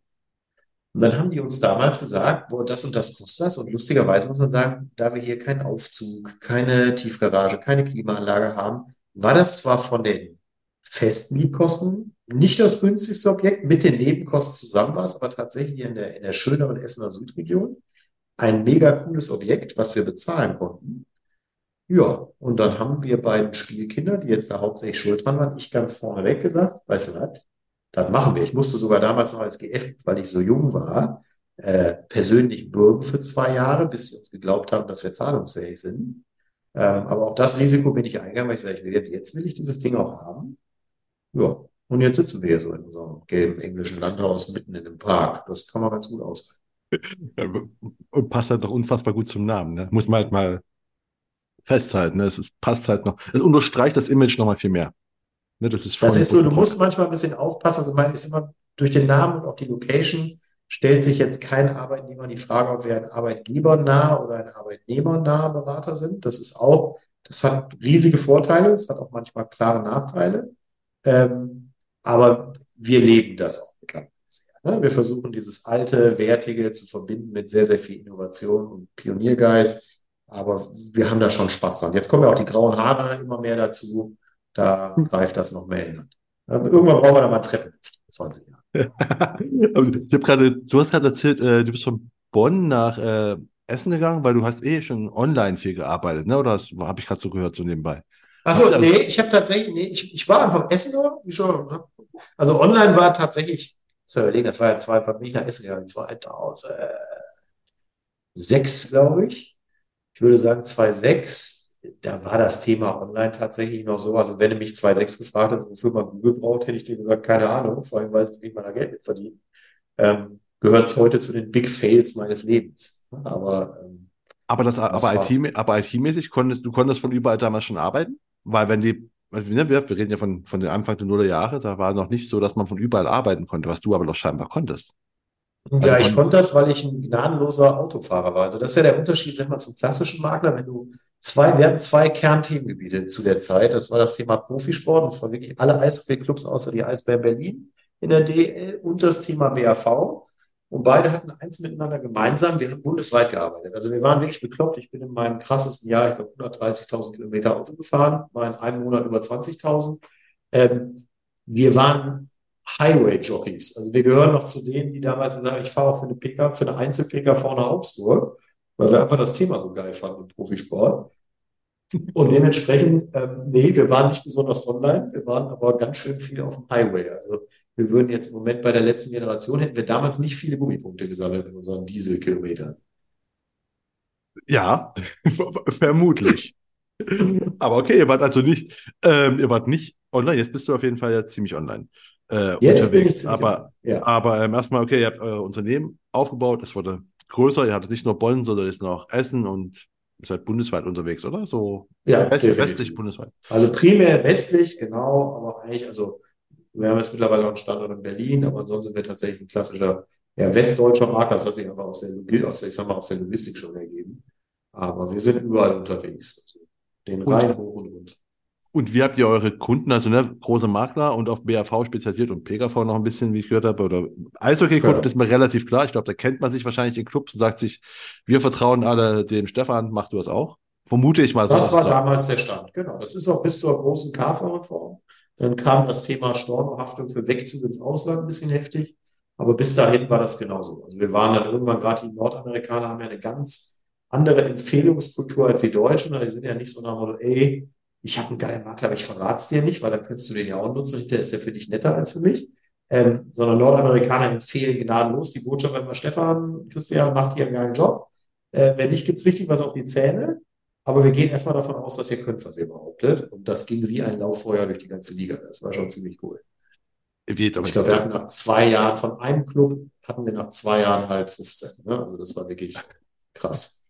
Und dann haben die uns damals gesagt, boah, das und das kostet das. Und lustigerweise muss man sagen, da wir hier keinen Aufzug, keine Tiefgarage, keine Klimaanlage haben, war das zwar von den Festmietkosten nicht das günstigste Objekt, mit den Nebenkosten zusammen war es, aber tatsächlich in der, in der schöneren Essener Südregion ein mega cooles Objekt, was wir bezahlen konnten. Ja, und dann haben wir beiden Spielkinder, die jetzt da hauptsächlich schuld dran waren, ich ganz vorneweg gesagt, weißt du was, das machen wir. Ich musste sogar damals noch als GF, weil ich so jung war, äh, persönlich bürgen für zwei Jahre, bis sie uns geglaubt haben, dass wir zahlungsfähig sind. Ähm, aber auch das Risiko bin ich eingegangen, weil ich sage, ich will jetzt, jetzt will ich dieses Ding auch haben. Ja, und jetzt sitzen wir hier so in unserem gelben englischen Landhaus mitten in dem Park. Das kann man ganz gut aushalten. [laughs] Und passt halt noch unfassbar gut zum Namen, ne? Muss man halt mal festhalten, ne? Es ist, passt halt noch. Es unterstreicht das Image noch mal viel mehr. Ne? Das ist Das ist so, du musst manchmal ein bisschen aufpassen. Also man ist immer durch den Namen und auch die Location stellt sich jetzt kein Arbeitnehmer die Frage, ob wir ein arbeitgebernaher oder ein arbeitnehmernaher Berater sind. Das ist auch, das hat riesige Vorteile, es hat auch manchmal klare Nachteile. Ähm, aber wir leben das auch mittlerweile sehr. Ne? Wir versuchen dieses alte, wertige zu verbinden mit sehr, sehr viel Innovation und Pioniergeist. Aber wir haben da schon Spaß dran. Jetzt kommen ja auch die grauen Haare immer mehr dazu. Da greift das noch mehr in. Irgendwann brauchen wir da mal Treppen. [laughs] 20 Jahre. [laughs] Ich habe gerade, du hast gerade erzählt, äh, du bist von Bonn nach äh, essen gegangen? Weil du hast eh schon online viel gearbeitet, ne? Oder habe ich gerade so gehört, so nebenbei? Achso, nee, ich habe tatsächlich, nee, ich, ich war einfach essen. Also online war tatsächlich, muss ich überlegen, das war ja zwei, bin ich nach Essen gegangen, 2006, glaube ich. Ich würde sagen 2006 da war das Thema online tatsächlich noch so. Also wenn du mich 2.6 gefragt hast, wofür man Google braucht, hätte ich dir gesagt, keine Ahnung. Vor allem weiß ich, wie man da Geld mit verdient. Ähm, gehört heute zu den Big Fails meines Lebens. Aber, ähm, aber, das, das aber, IT, aber IT-mäßig konntest du konntest von überall damals schon arbeiten? Weil wenn die, also, ne, wir, wir reden ja von, von den Anfang der Nuller Jahre, da war noch nicht so, dass man von überall arbeiten konnte, was du aber doch scheinbar konntest. Ja, also ich konnte das, weil ich ein gnadenloser Autofahrer war. Also das ist ja der Unterschied, sag mal, zum klassischen Makler. Wenn du zwei, wir hatten zwei Kernthemengebiete zu der Zeit. Das war das Thema Profisport, und zwar wirklich alle Eishockey-Clubs außer die Eisbären Berlin in der DL und das Thema BAV. Und beide hatten eins miteinander gemeinsam. Wir haben bundesweit gearbeitet. Also wir waren wirklich bekloppt. Ich bin in meinem krassesten Jahr, ich glaube, 130.000 Kilometer Auto gefahren, war in einem Monat über 20.000. Ähm, wir waren Highway-Jockeys. Also wir gehören noch zu denen, die damals gesagt haben, ich fahre für eine PK, für eine Einzel-PK vorne Augsburg weil wir einfach das Thema so geil fanden im Profisport. Und dementsprechend, ähm, nee, wir waren nicht besonders online, wir waren aber ganz schön viel auf dem Highway. Also wir würden jetzt im Moment bei der letzten Generation, hätten wir damals nicht viele Gummipunkte gesammelt in unseren Dieselkilometern. Ja, [laughs] vermutlich. aber okay, ihr wart also nicht, ähm, ihr wart nicht online, jetzt bist du auf jeden Fall ja ziemlich online. Äh, jetzt unterwegs. Bin ich aber, ja. aber ähm, erstmal, okay, ihr habt euer Unternehmen aufgebaut, es wurde größer. Ihr hattet nicht nur Bonn, sondern ist noch Essen und ihr seid bundesweit unterwegs, oder? So ja, westlich, westlich bundesweit. Also primär westlich, genau, aber eigentlich, also wir haben jetzt mittlerweile auch einen Standort in Berlin, aber ansonsten sind wir tatsächlich ein klassischer ja, westdeutscher Makler. Das hat sich einfach aus der, aus der, ich sag mal, aus der Logistik schon ergeben. Aber wir sind überall unterwegs. Also den Rhein hoch und runter. Und wie habt ihr eure Kunden, also ne, große Makler und auf BAV spezialisiert und PKV noch ein bisschen, wie ich gehört habe, oder Eishockey-Kunden ja. ist mir relativ klar. Ich glaube, da kennt man sich wahrscheinlich in Clubs und sagt sich, wir vertrauen alle dem Stefan, mach du das auch. Vermute ich mal so. Das war damals der Stand, genau. Das ist auch bis zur großen KV-Reform. Dann kam das Thema Stornohaftung für Wegzug ins Ausland ein bisschen heftig. Aber bis dahin war das genauso. Also wir waren dann irgendwann, gerade die Nordamerikaner haben ja eine ganz andere Empfehlungskultur als die Deutschen. Die sind ja nicht so nach Motto, ey, ich habe einen geilen Makler, aber ich verrate es dir nicht, weil dann könntest du den ja auch nutzen. Der ist ja für dich netter als für mich. Ähm, sondern Nordamerikaner empfehlen gnadenlos. Die Botschaft immer, Stefan, Christian, macht hier einen geilen Job. Äh, wenn nicht, gibt's richtig was auf die Zähne. Aber wir gehen erstmal davon aus, dass ihr könnt, was ihr behauptet. Und das ging wie ein Lauffeuer durch die ganze Liga. Das war schon ziemlich cool. ich glaube, wir hatten nach zwei Jahren von einem Club, hatten wir nach zwei Jahren halt 15. Ne? Also das war wirklich krass.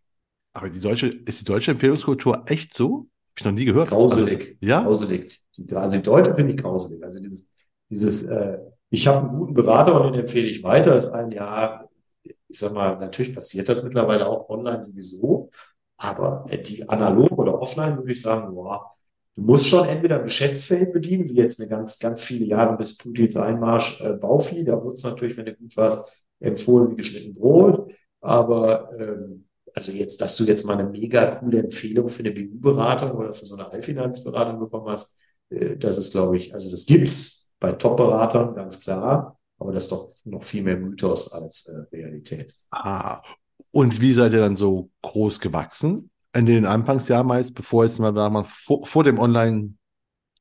Aber die deutsche, ist die deutsche Empfehlungskultur echt so? Habe ich noch nie gehört. Grauselig. Also, ja? Grauselig. Also die Deutsche finde ich grauselig. Also dieses, dieses äh, ich habe einen guten Berater und den empfehle ich weiter, ist ein Jahr, ich sag mal, natürlich passiert das mittlerweile auch online sowieso, aber äh, die analog oder offline würde ich sagen, boah, du musst schon entweder ein Geschäftsfeld bedienen, wie jetzt eine ganz, ganz viele Jahre bis Putins Einmarsch äh, Bauvieh, da wurde es natürlich, wenn du gut warst, empfohlen wie geschnitten Brot, aber ähm, also jetzt, dass du jetzt mal eine mega coole Empfehlung für eine BU-Beratung oder für so eine Allfinanzberatung bekommen hast, äh, das ist, glaube ich, also das gibt's bei Top-Beratern, ganz klar, aber das ist doch noch viel mehr Mythos als äh, Realität. Ah, und wie seid ihr dann so groß gewachsen? In den Anfangsjahren meist, bevor jetzt mal, mal vor, vor dem Online-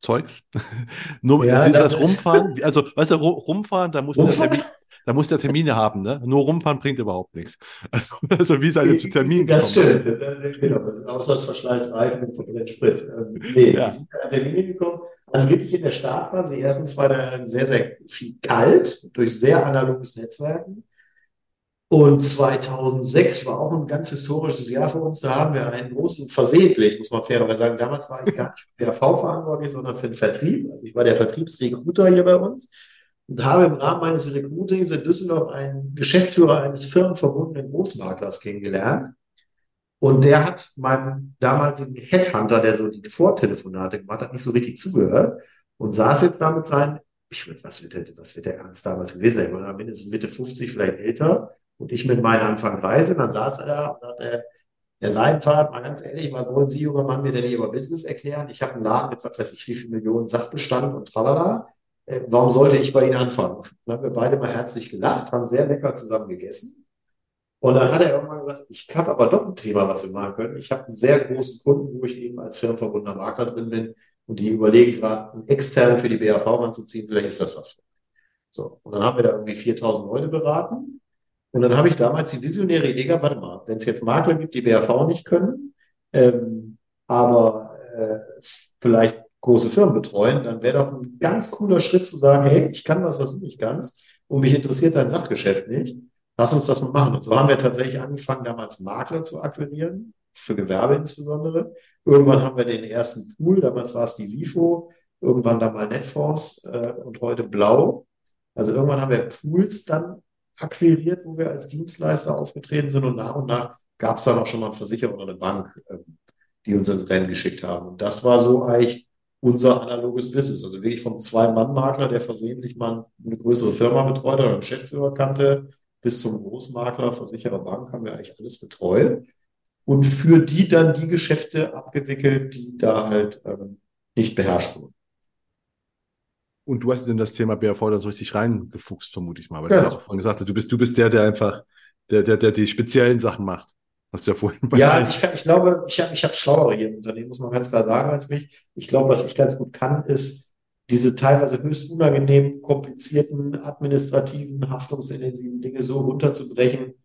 Zeugs. [laughs] Nur ja, das rumfahren, [laughs] also weißt du, rumfahren, da muss rumfahren? der da muss der Termine haben, ne? Nur rumfahren bringt überhaupt nichts. [laughs] Also, wie seid ihr zu Terminen Das stimmt, genau. Das ist außer das Verschleiß Reifen und verbrennt Sprit. Ähm, nee, ja. wir sind an Termine gekommen. Also wirklich in der Startphase, die ersten zwei Jahre sehr, sehr viel kalt, durch sehr analoges Netzwerken. Und 2006 war auch ein ganz historisches Jahr für uns. Da haben wir einen großen, versehentlich, muss man fairerweise sagen, damals war ich gar nicht für den V verantwortlich, sondern für den Vertrieb. Also ich war der Vertriebsrekruter hier bei uns und habe im Rahmen meines Recruitings in Düsseldorf einen Geschäftsführer eines firmenverbundenen Großmaklers kennengelernt. Und der hat meinem damaligen Headhunter, der so die Vortelefonate gemacht hat, nicht so richtig zugehört und saß jetzt da mit seinen, ich, was wird der, was wird der Ernst damals gewesen sein? Ich war mindestens Mitte 50, vielleicht älter. Und ich mit meinen Anfang 30, dann saß er da und sagte, der Seidenfahrt, mal ganz ehrlich, was wollen Sie, junger Mann, mir denn nicht über Business erklären? Ich habe einen Laden mit, was weiß ich, wie viel Millionen Sachbestand und tralala. Äh, warum sollte ich bei Ihnen anfangen? Dann haben wir beide mal herzlich gelacht, haben sehr lecker zusammen gegessen. Und dann hat er irgendwann gesagt, ich habe aber doch ein Thema, was wir machen können. Ich habe einen sehr großen Kunden, wo ich eben als firmenverbundener Makler drin bin und die überlegen gerade, einen externen für die BAV ranzuziehen. Vielleicht ist das was. So. Und dann haben wir da irgendwie 4000 Leute beraten. Und dann habe ich damals die visionäre Idee gehabt, warte mal, wenn es jetzt Makler gibt, die BAV nicht können, ähm, aber äh, vielleicht große Firmen betreuen, dann wäre doch ein ganz cooler Schritt zu sagen, hey, ich kann was, was du nicht kannst und mich interessiert dein Sachgeschäft nicht. Lass uns das mal machen. Und so haben wir tatsächlich angefangen, damals Makler zu akquirieren, für Gewerbe insbesondere. Irgendwann haben wir den ersten Pool, damals war es die VIFO, irgendwann dann mal Netforce äh, und heute Blau. Also irgendwann haben wir Pools dann akquiriert, wo wir als Dienstleister aufgetreten sind und nach und nach gab es dann auch schon mal einen Versicherer oder eine Bank, äh, die uns ins Rennen geschickt haben. Und das war so eigentlich unser analoges Business. Also wirklich vom Zwei-Mann-Makler, der versehentlich mal eine größere Firma betreut oder einen Geschäftsführer kannte, bis zum Großmakler, Versicherer, Bank haben wir eigentlich alles betreut und für die dann die Geschäfte abgewickelt, die da halt ähm, nicht beherrscht wurden. Und du hast in das Thema BAV da so richtig reingefuchst, vermute ich mal, weil genau. du hast vorhin gesagt du bist, du bist der, der einfach, der, der, der die speziellen Sachen macht. Hast du ja vorhin Ja, ich, ich glaube, ich habe ich hab Schlauere hier im Unternehmen, muss man ganz klar sagen, als mich. Ich glaube, was ich ganz gut kann, ist diese teilweise höchst unangenehmen, komplizierten, administrativen, haftungsintensiven Dinge so runterzubrechen,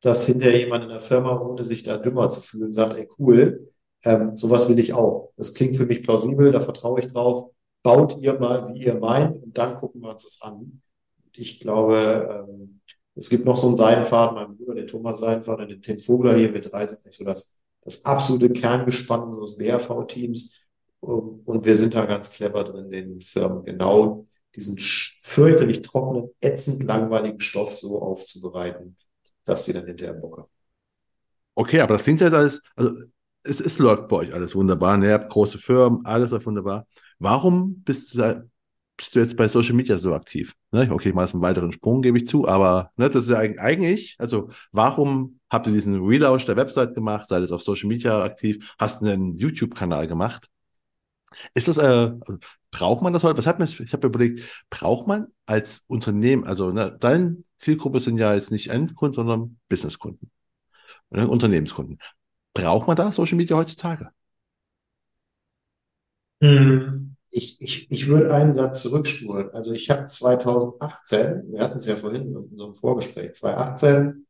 dass hinterher jemand in der Firma, ohne sich da dümmer zu fühlen, sagt, ey, cool, ähm, sowas will ich auch. Das klingt für mich plausibel, da vertraue ich drauf. Baut ihr mal, wie ihr meint, und dann gucken wir uns das an. Und ich glaube, ähm, es gibt noch so einen Seidenfaden, mein Bruder, den Thomas Seidenfaden, den Tim Vogler hier, wir drei sind nicht so das, das absolute Kerngespann unseres BRV-Teams. Und wir sind da ganz clever drin, den Firmen genau diesen fürchterlich trockenen, ätzend langweiligen Stoff so aufzubereiten, dass die dann hinterher Bock haben. Okay, aber das klingt ja alles, also es, es läuft bei euch alles wunderbar. Ne? Ihr habt große Firmen, alles läuft wunderbar. Warum bist du, bist du jetzt bei Social Media so aktiv? Ne? Okay, mal einen weiteren Sprung, gebe ich zu, aber ne, das ist ja eigentlich, also warum habt ihr diesen Relaunch der Website gemacht, seid jetzt auf Social Media aktiv, hast einen YouTube-Kanal gemacht? Ist das, äh, braucht man das heute? Was hat man, ich habe überlegt, braucht man als Unternehmen, also ne, deine Zielgruppe sind ja jetzt nicht Endkunden, sondern Businesskunden, ne, Unternehmenskunden. Braucht man da Social Media heutzutage? Hm ich, ich, ich würde einen Satz zurückspulen. Also ich habe 2018, wir hatten es ja vorhin in unserem Vorgespräch, 2018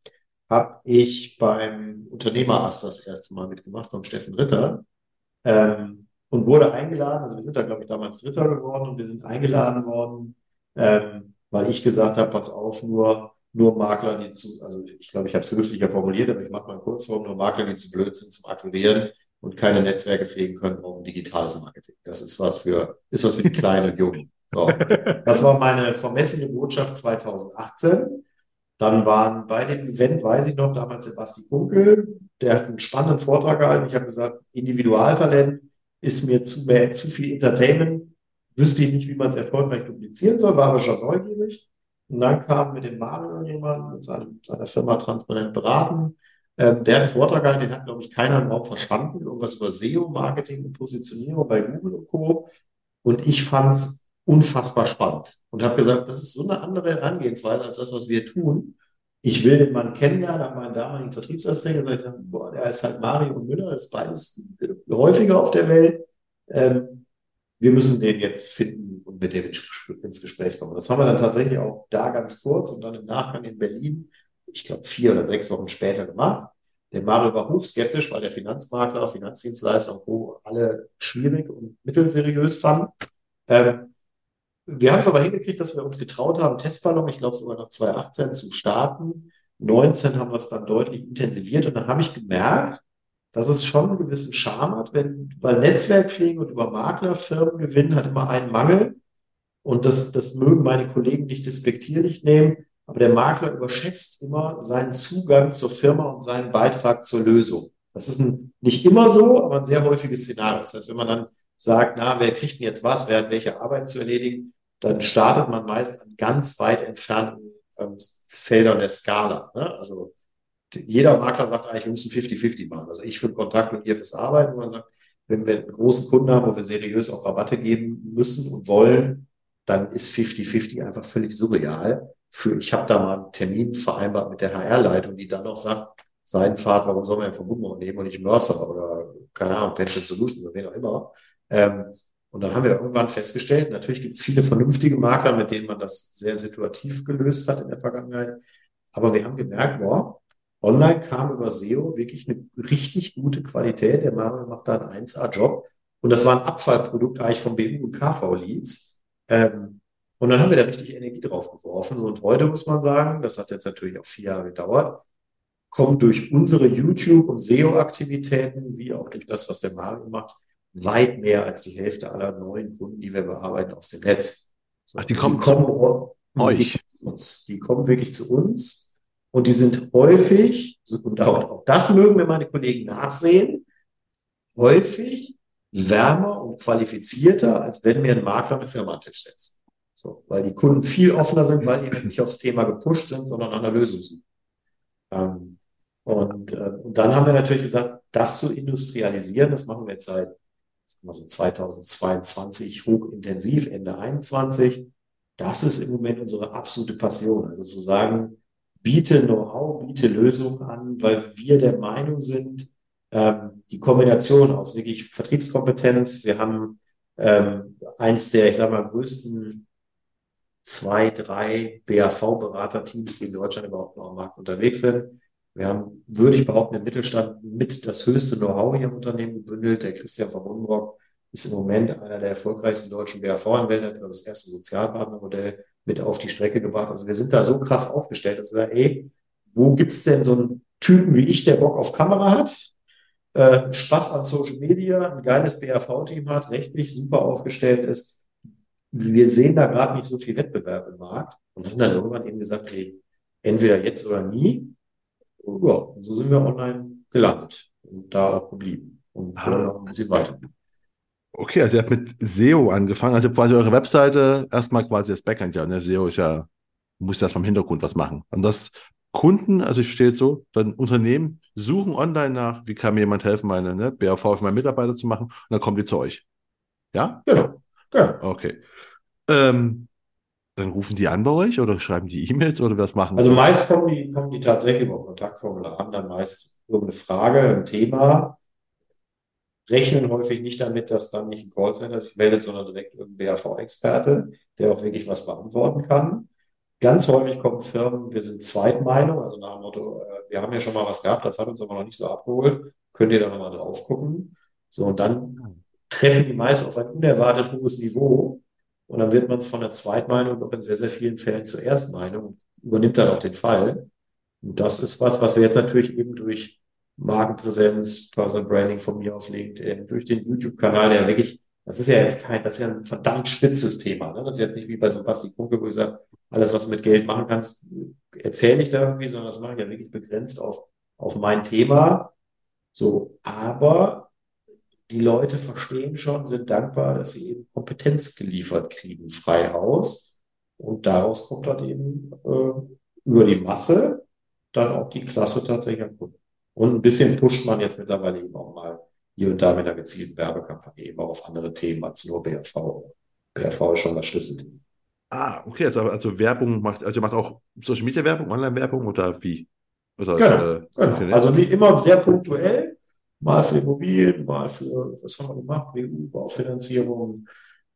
habe ich beim Unternehmerass das erste Mal mitgemacht vom Steffen Ritter ähm, und wurde eingeladen. Also wir sind da, glaube ich, damals Dritter geworden und wir sind eingeladen worden, ähm, weil ich gesagt habe, pass auf, nur, nur Makler, die zu, also ich glaube, ich habe es höflicher formuliert, aber ich mache mal kurz vor, nur Makler, die zu blöd sind zum Akquirieren, und keine Netzwerke pflegen können, brauchen digitales Marketing. Das ist was für, ist was für die Kleinen und Jungen. So. [laughs] Das war meine vermessene Botschaft 2018. Dann waren bei dem Event, weiß ich noch, damals Sebastian Kunkel, der hat einen spannenden Vortrag gehalten. Ich habe gesagt, Individualtalent ist mir zu, mehr, zu viel Entertainment. Wüsste ich nicht, wie man es erfolgreich publizieren soll, war aber schon neugierig. Und dann kam mit dem Mario jemand, mit seinem, seiner Firma Transparent beraten ähm, der hat einen Vortrag gehalten, den hat, glaube ich, keiner überhaupt verstanden. Irgendwas über SEO-Marketing und Positionierung bei Google und Co. Und ich fand es unfassbar spannend und habe gesagt, das ist so eine andere Herangehensweise als das, was wir tun. Ich will den Mann kennenlernen, habe meinen damaligen Vertriebsassistenten gesagt, boah, der ist halt Mario und Müller, ist beides häufiger auf der Welt. Ähm, wir müssen den jetzt finden und mit dem ins Gespräch kommen. Das haben wir dann tatsächlich auch da ganz kurz und dann im Nachgang in Berlin ich glaube, vier oder sechs Wochen später gemacht. Der Mario war hochskeptisch, weil der Finanzmakler, Finanzdienstleister und Co. alle schwierig und mittelseriös fanden. Ähm, wir haben es aber hingekriegt, dass wir uns getraut haben, Testballon, ich glaube sogar noch 2018 zu starten. 19 haben wir es dann deutlich intensiviert und dann habe ich gemerkt, dass es schon einen gewissen Charme hat, wenn, weil Netzwerkpflege und über Maklerfirmen gewinnen hat immer einen Mangel. Und das, das mögen meine Kollegen nicht despektierlich nehmen. Aber der Makler überschätzt immer seinen Zugang zur Firma und seinen Beitrag zur Lösung. Das ist ein, nicht immer so, aber ein sehr häufiges Szenario. Das heißt, wenn man dann sagt, na, wer kriegt denn jetzt was, wer hat welche Arbeit zu erledigen, dann startet man meist an ganz weit entfernten ähm, Feldern der Skala. Ne? Also jeder Makler sagt eigentlich, wir müssen 50-50 machen. Also ich für den Kontakt und ihr fürs Arbeiten. Und man sagt, wenn wir einen großen Kunden haben, wo wir seriös auch Rabatte geben müssen und wollen, dann ist 50-50 einfach völlig surreal für, ich habe da mal einen Termin vereinbart mit der HR-Leitung, die dann noch sagt, Seidenfahrt, warum soll man ein Verbundmauer nehmen und nicht Mercer oder, keine Ahnung, Pension Solutions oder wen auch immer. Ähm, und dann haben wir irgendwann festgestellt, natürlich gibt es viele vernünftige Makler, mit denen man das sehr situativ gelöst hat in der Vergangenheit. Aber wir haben gemerkt, boah, online kam über SEO wirklich eine richtig gute Qualität. Der Mario macht da einen 1A-Job. Und das war ein Abfallprodukt eigentlich vom BU und KV-Leads. Ähm, und dann haben wir da richtig Energie drauf geworfen. Und heute muss man sagen, das hat jetzt natürlich auch vier Jahre gedauert, kommt durch unsere YouTube- und SEO-Aktivitäten, wie auch durch das, was der Mario macht, weit mehr als die Hälfte aller neuen Kunden, die wir bearbeiten, aus dem Netz. So, Ach, die kommen, kommen euch. Zu uns. Die kommen wirklich zu uns und die sind häufig, und auch, auch das mögen mir meine Kollegen nachsehen, häufig wärmer und qualifizierter, als wenn mir ein Makler eine Firma an den Tisch setzt. So, weil die Kunden viel offener sind, weil die halt nicht aufs Thema gepusht sind, sondern an einer Lösung suchen. Ähm, und, äh, und dann haben wir natürlich gesagt, das zu industrialisieren, das machen wir jetzt seit also 2022 hochintensiv, Ende 21. Das ist im Moment unsere absolute Passion. Also zu sagen, biete Know-how, biete Lösungen an, weil wir der Meinung sind, ähm, die Kombination aus wirklich Vertriebskompetenz, wir haben ähm, eins der, ich sage mal, größten zwei, drei BAV-Beraterteams, die in Deutschland überhaupt noch am Markt unterwegs sind. Wir haben, würde ich behaupten, im Mittelstand mit das höchste Know-how hier im Unternehmen gebündelt. Der Christian von Wundenbrock ist im Moment einer der erfolgreichsten deutschen BAV-Anwälte, hat das erste Sozialpartnermodell mit auf die Strecke gebracht. Also wir sind da so krass aufgestellt, dass wir sagen, ey, wo gibt's denn so einen Typen wie ich, der Bock auf Kamera hat, äh, Spaß an Social Media, ein geiles BAV-Team hat, rechtlich super aufgestellt ist. Wir sehen da gerade nicht so viel Wettbewerb im Markt und haben dann irgendwann eben gesagt, hey, entweder jetzt oder nie. Ja, und so sind wir online gelandet und da auch geblieben und ah. ein bisschen weiter. Okay, also ihr habt mit SEO angefangen, also quasi eure Webseite erstmal quasi das Backend, ja, ne? SEO ist ja, muss erstmal im Hintergrund was machen. Und das Kunden, also ich verstehe jetzt so, dann Unternehmen suchen online nach, wie kann mir jemand helfen, meine ne, BAV für meine Mitarbeiter zu machen, und dann kommen die zu euch. Ja? Genau. Ja. Okay. Ähm, dann rufen die an bei euch oder schreiben die E-Mails oder was machen Also meist kommen die, kommen die tatsächlich über Kontaktformular, haben dann meist irgendeine Frage, ein Thema, rechnen häufig nicht damit, dass dann nicht ein Callcenter sich meldet, sondern direkt irgendein BAV-Experte, der auch wirklich was beantworten kann. Ganz häufig kommen Firmen, wir sind Zweitmeinung, also nach dem Motto, äh, wir haben ja schon mal was gehabt, das hat uns aber noch nicht so abgeholt, könnt ihr da nochmal drauf gucken. So, und dann treffen die meist auf ein unerwartet hohes Niveau und dann wird man es von der Zweitmeinung doch in sehr, sehr vielen Fällen zur Erstmeinung und übernimmt dann auch den Fall. Und das ist was, was wir jetzt natürlich eben durch Markenpräsenz, Personal Branding von mir auf LinkedIn, durch den YouTube-Kanal, der wirklich, das ist ja jetzt kein, das ist ja ein verdammt spitzes Thema. Ne? Das ist jetzt nicht wie bei so Basti Funke, wo ich sage, alles, was du mit Geld machen kannst, erzähle ich da irgendwie, sondern das mache ich ja wirklich begrenzt auf, auf mein Thema. So, aber die Leute verstehen schon, sind dankbar, dass sie eben Kompetenz geliefert kriegen, frei Haus. Und daraus kommt dann eben äh, über die Masse dann auch die Klasse tatsächlich an Kunden. Und ein bisschen pusht man jetzt mittlerweile eben auch mal hier und da mit einer gezielten Werbekampagne eben auch auf andere Themen als nur BRV. BRV ist schon das Schlüsselthema. Ah, okay, also, also Werbung macht, also macht auch Social Media Werbung, Online-Werbung oder wie? Oder genau, ist, äh, genau. Also wie immer sehr punktuell, mal für Immobilien, mal für, was haben wir gemacht, WU, Baufinanzierung,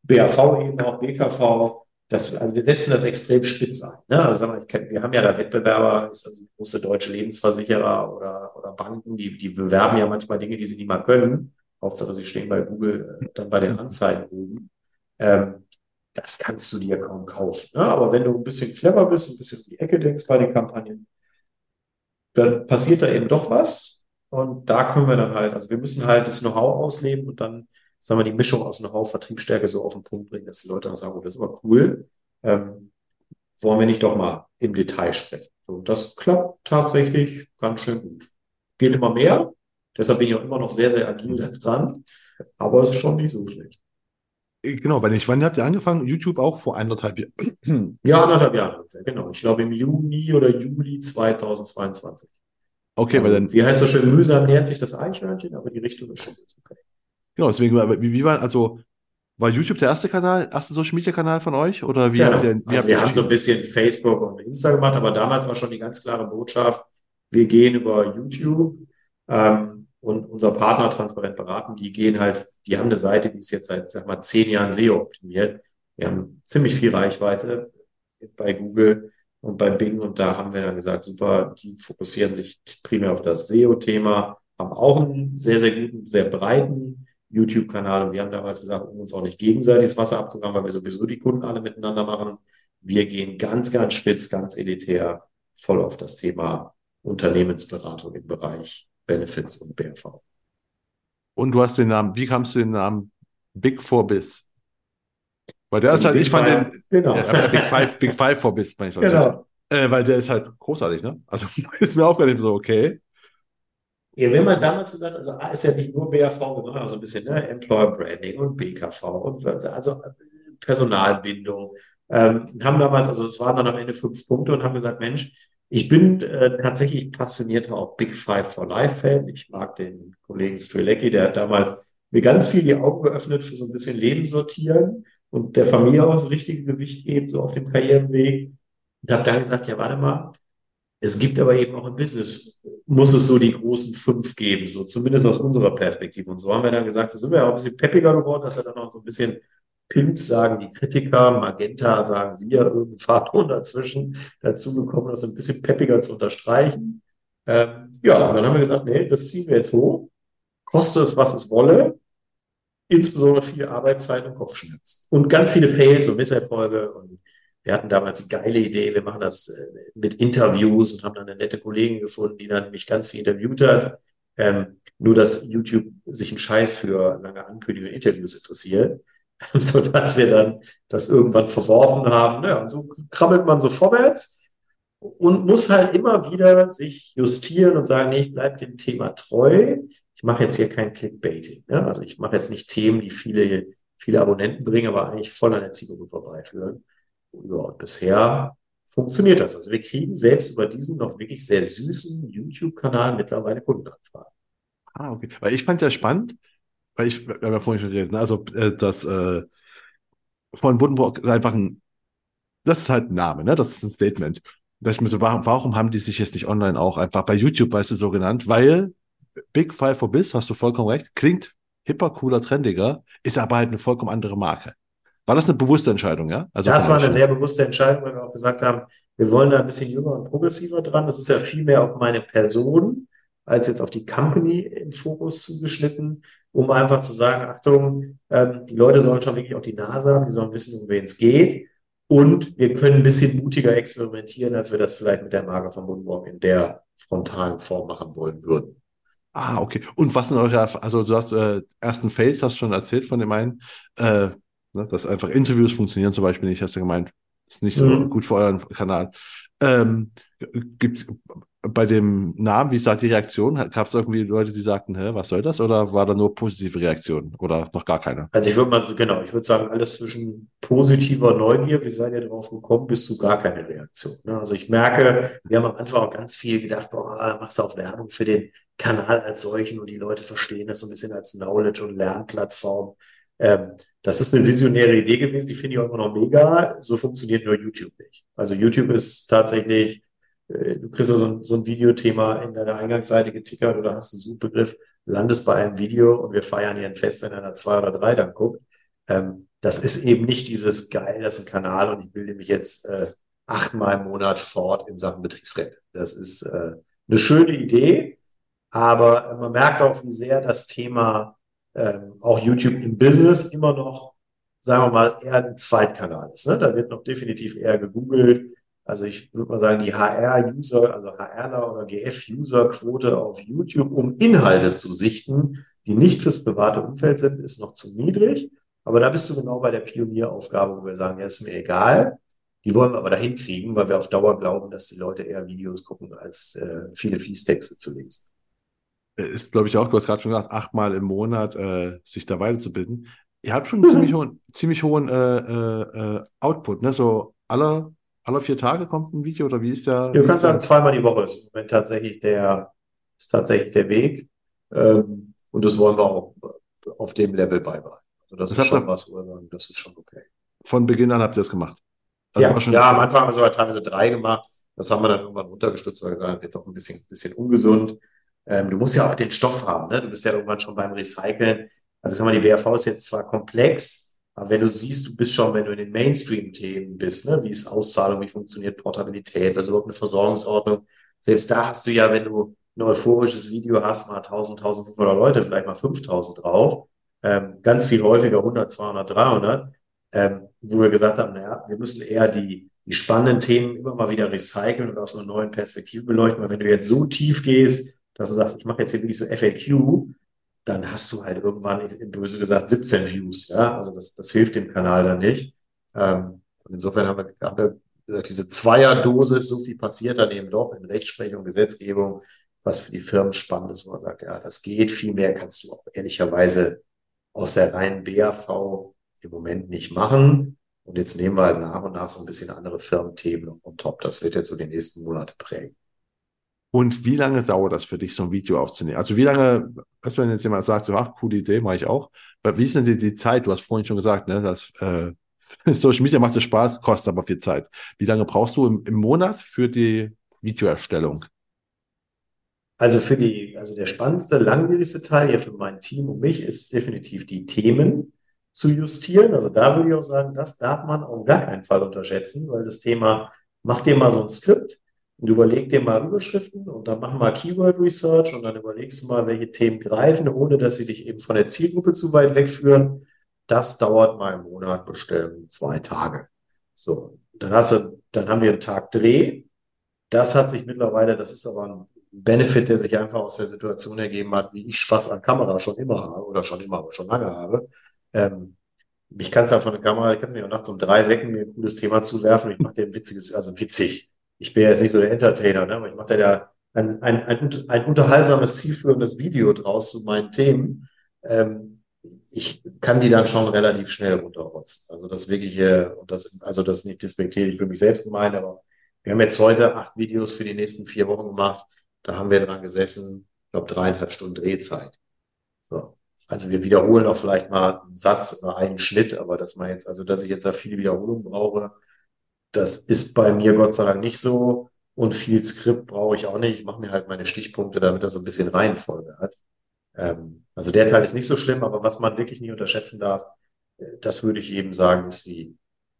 BAV eben auch, BKV. Das, also wir setzen das extrem spitz ein. Ne? Also sagen wir, wir haben ja da Wettbewerber, ist also große deutsche Lebensversicherer oder, oder Banken, die, die bewerben ja manchmal Dinge, die sie nicht mal können. Hauptsache, sie stehen bei Google äh, dann bei den Anzeigen oben. Ähm, das kannst du dir kaum kaufen. Ne? Aber wenn du ein bisschen clever bist, ein bisschen um die Ecke denkst bei den Kampagnen, dann passiert da eben doch was. Und da können wir dann halt, also wir müssen halt das Know-how ausleben und dann sagen wir, die Mischung aus Know-how, Vertriebsstärke so auf den Punkt bringen, dass die Leute dann sagen, oh, das ist aber cool. Ähm, wollen wir nicht doch mal im Detail sprechen? So, das klappt tatsächlich ganz schön gut. Geht immer mehr. Deshalb bin ich auch immer noch sehr, sehr agil dran. Aber es ist schon nicht so schlecht. Äh, genau, weil ich, wann habt ihr angefangen? YouTube auch vor anderthalb Jahren? Ja, anderthalb Jahre ungefähr, genau. Ich glaube im Juni oder Juli 2022. Okay, also, weil dann. Wie heißt das schön, mühsam nähert sich das Eichhörnchen, aber die Richtung ist schon okay. Genau, deswegen, wie, wie war, also, war YouTube der erste Kanal, erste Social Media Kanal von euch? Oder wie Genau. habt ihr, wie Also habt wir haben so ein bisschen Facebook und Insta gemacht, aber damals war schon die ganz klare Botschaft, wir gehen über YouTube ähm, und unser Partner transparent beraten, die gehen halt, die haben eine Seite, die ist jetzt seit, sag mal, zehn Jahren SEO optimiert. Wir haben ziemlich viel Reichweite bei Google und bei Bing und da haben wir dann gesagt, super, die fokussieren sich primär auf das SEO-Thema, haben auch einen sehr, sehr guten, sehr breiten YouTube-Kanal und wir haben damals gesagt, um uns auch nicht gegenseitig das Wasser abzugraben, weil wir sowieso die Kunden alle miteinander machen. Wir gehen ganz, ganz spitz, ganz elitär voll auf das Thema Unternehmensberatung im Bereich Benefits und BRV. Und du hast den Namen, wie kamst du den Namen Big Four Biz? Weil der ist halt, Big ich fand Five, den, genau. ja, Big Five, Big Five for Biz, meine ich Genau. Äh, weil der ist halt großartig, ne? Also [laughs] ist mir aufgefallen, so, okay. Ja, wir haben halt damals gesagt, also A ist ja nicht nur BAV, wir machen auch so ein bisschen ne, Employer Branding und BKV und also Personalbindung. Ähm, haben damals, also es waren dann am Ende fünf Punkte und haben gesagt, Mensch, ich bin äh, tatsächlich passionierter auch Big Five for Life Fan. Ich mag den Kollegen Strelecki, der hat damals mir ganz viel die Augen geöffnet für so ein bisschen Leben sortieren und der Familie auch das richtige Gewicht geben, so auf dem Karrierenweg. Und habe dann gesagt, ja, warte mal, es gibt aber eben auch im Business, muss es so die großen fünf geben, so zumindest aus unserer Perspektive. Und so haben wir dann gesagt, so sind wir auch ein bisschen peppiger geworden, dass er dann auch so ein bisschen Pimp sagen die Kritiker, Magenta sagen wir, [laughs] irgendein Farbton dazwischen dazu gekommen, das ein bisschen peppiger zu unterstreichen. Ähm, ja, und dann haben wir gesagt, nee, das ziehen wir jetzt hoch, koste es, was es wolle, insbesondere viel Arbeitszeit und Kopfschmerzen. Und ganz viele Fails und Misserfolge und wir hatten damals die geile Idee, wir machen das äh, mit Interviews und haben dann eine nette Kollegin gefunden, die dann mich ganz viel interviewt hat. Ähm, nur, dass YouTube sich einen Scheiß für lange Ankündigungen und Interviews interessiert, [laughs] so dass wir dann das irgendwann verworfen haben. Ja, und so krabbelt man so vorwärts und muss halt immer wieder sich justieren und sagen, nee, ich bleibe dem Thema treu. Ich mache jetzt hier kein Clickbaiting. Ne? Also ich mache jetzt nicht Themen, die viele, viele Abonnenten bringen, aber eigentlich voll an der Zielgruppe vorbeiführen. Ja, und bisher funktioniert das. Also wir kriegen selbst über diesen noch wirklich sehr süßen YouTube-Kanal mittlerweile Kundenanfragen. Ah, okay. Weil ich fand ja spannend, weil ich, wir haben ja vorhin schon geredet, ne? also äh, das äh, von Buddenbrock ist einfach ein, das ist halt ein Name, ne? Das ist ein Statement. Da ich mir so, warum, warum haben die sich jetzt nicht online auch einfach bei YouTube, weißt du, so genannt? Weil Big Five for Biz, hast du vollkommen recht, klingt hipper, cooler, trendiger, ist aber halt eine vollkommen andere Marke. War das eine bewusste Entscheidung, ja? Also das war eine sehr bewusste Entscheidung, weil wir auch gesagt haben, wir wollen da ein bisschen jünger und progressiver dran. Das ist ja viel mehr auf meine Person als jetzt auf die Company im Fokus zugeschnitten, um einfach zu sagen, Achtung, ähm, die Leute sollen schon wirklich auch die Nase haben, die sollen wissen, um wen es geht. Und wir können ein bisschen mutiger experimentieren, als wir das vielleicht mit der Marke von Moonwalk in der frontalen Form machen wollen würden. Ah, okay. Und was sind eure, also du hast äh, ersten Fails, hast du schon erzählt von dem einen, äh, ne, dass einfach Interviews funktionieren zum Beispiel nicht, hast du gemeint. Ist nicht so Mhm. gut für euren Kanal. Ähm, gibt bei dem Namen, wie sagt die Reaktion? Gab es irgendwie Leute, die sagten, hä, was soll das? Oder war da nur positive Reaktion? Oder noch gar keine? Also ich würde mal, genau, ich würde sagen, alles zwischen positiver Neugier, wie seid ihr drauf gekommen, bis zu gar keine Reaktion. Ne? Also ich merke, wir haben am Anfang auch ganz viel gedacht, boah, machst du auch Werbung für den Kanal als solchen und die Leute verstehen das so ein bisschen als Knowledge- und Lernplattform. Ähm, das ist eine visionäre Idee gewesen, die finde ich auch immer noch mega. So funktioniert nur YouTube nicht. Also YouTube ist tatsächlich, äh, du kriegst ja so ein, so ein Videothema in deiner Eingangsseite getickert oder hast einen Suchbegriff, landest bei einem Video und wir feiern hier ein Fest, wenn einer zwei oder drei dann guckt. Ähm, das ist eben nicht dieses geil, das ist ein Kanal und ich bilde mich jetzt äh, achtmal im Monat fort in Sachen Betriebsrente. Das ist äh, eine schöne Idee, aber man merkt auch, wie sehr das Thema ähm, auch YouTube im Business immer noch, sagen wir mal, eher ein Zweitkanal ist. Ne? Da wird noch definitiv eher gegoogelt. Also ich würde mal sagen, die HR-User, also HRler oder GF-User-Quote auf YouTube, um Inhalte zu sichten, die nicht fürs private Umfeld sind, ist noch zu niedrig. Aber da bist du genau bei der Pionieraufgabe, wo wir sagen, ja, ist mir egal. Die wollen wir aber dahin kriegen, weil wir auf Dauer glauben, dass die Leute eher Videos gucken, als äh, viele Fließtexte zu lesen. Ist, glaube ich, auch, du hast gerade schon gesagt, achtmal im Monat äh, sich da weiterzubilden. Ihr habt schon einen ziemlich hohen, ziemlich hohen äh, äh, äh, Output, ne? So alle, alle vier Tage kommt ein Video oder wie ist der? Du kannst sagen, zweimal die Woche ist tatsächlich der, ist tatsächlich der Weg. Ähm, und das wollen wir auch auf dem Level beibehalten. Also das, Das ist schon was, wo wir sagen, das ist schon okay. Von Beginn an habt ihr das gemacht. Also Ja, ja, am Anfang haben wir sogar teilweise drei gemacht. Das haben wir dann irgendwann runtergestutzt, weil wir gesagt haben, wird doch ein bisschen, bisschen ungesund. Ähm, du musst ja auch den Stoff haben, ne? Du bist ja irgendwann schon beim Recyceln. Also sag mal, die BRV ist jetzt zwar komplex, aber wenn du siehst, du bist schon, wenn du in den Mainstream-Themen bist, ne? Wie ist Auszahlung, wie funktioniert Portabilität, was ist überhaupt eine Versorgungsordnung? Selbst da hast du ja, wenn du ein euphorisches Video hast, mal 1000, 1500 Leute, vielleicht mal 5000 drauf. Ähm, ganz viel häufiger 100, 200, 300 ähm, wo wir gesagt haben, naja, wir müssen eher die, die spannenden Themen immer mal wieder recyceln und aus einer neuen Perspektive beleuchten, weil wenn du jetzt so tief gehst, dass du sagst, ich mache jetzt hier wirklich so FAQ, dann hast du halt irgendwann, böse gesagt, 17 Views, ja, also das, das hilft dem Kanal dann nicht. Ähm, und insofern haben wir, haben wir gesagt, diese Zweierdosis, so viel passiert dann eben doch in Rechtsprechung, Gesetzgebung, was für die Firmen spannend ist, wo man sagt, ja, das geht, viel mehr kannst du auch ehrlicherweise aus der reinen BAV im Moment nicht machen. Und jetzt nehmen wir halt nach und nach so ein bisschen andere Firmenthemen on top. Das wird jetzt so die nächsten Monate prägen. Und wie lange dauert das für dich, so ein Video aufzunehmen? Also wie lange, du, wenn jetzt jemand sagt, so, ach, coole Idee, mache ich auch. Aber wie ist denn die, die Zeit? Du hast vorhin schon gesagt, ne, dass äh, [laughs] Social Media macht es Spaß, kostet aber viel Zeit. Wie lange brauchst du im, im Monat für die Videoerstellung? Also für die, also der spannendste, langwierigste Teil hier für mein Team und mich ist definitiv die Themen zu justieren. Also da würde ich auch sagen, das darf man auf gar keinen Fall unterschätzen, weil das Thema, mach dir mal so ein Skript und überleg dir mal Überschriften und dann mach mal Keyword Research und dann überlegst du mal, welche Themen greifen, ohne dass sie dich eben von der Zielgruppe zu weit wegführen. Das dauert mal im Monat bestimmt zwei Tage. So, dann hast du, dann haben wir einen Tag Dreh. Das hat sich mittlerweile, das ist aber ein Benefit, der sich einfach aus der Situation ergeben hat, wie ich Spaß an Kamera schon immer habe oder schon immer, aber schon lange habe. Ähm, mich kannst du von der Kamera, ich kann mich auch nachts um drei wecken, mir ein cooles Thema zuwerfen. Ich mache dir ein witziges, also witzig. Ich bin ja jetzt nicht so der Entertainer, ne? aber ich mache da ein, ein, ein, ein unterhaltsames, zielführendes Video draus zu meinen Themen. Ähm, ich kann die dann schon relativ schnell runterrotzen. Also das wirkliche, und das, also das nicht despektierlich für mich selbst gemeint, aber wir haben jetzt heute acht Videos für die nächsten vier Wochen gemacht. Da haben wir dran gesessen, ich glaube, dreieinhalb Stunden Drehzeit. So. Also wir wiederholen auch vielleicht mal einen Satz oder einen Schnitt, aber dass man jetzt, also dass ich jetzt da viele Wiederholungen brauche, das ist bei mir Gott sei Dank nicht so. Und viel Skript brauche ich auch nicht. Ich mache mir halt meine Stichpunkte, damit das so ein bisschen Reihenfolge hat. Ähm, also der Teil ist nicht so schlimm, aber was man wirklich nicht unterschätzen darf, äh, das würde ich eben sagen, ist die,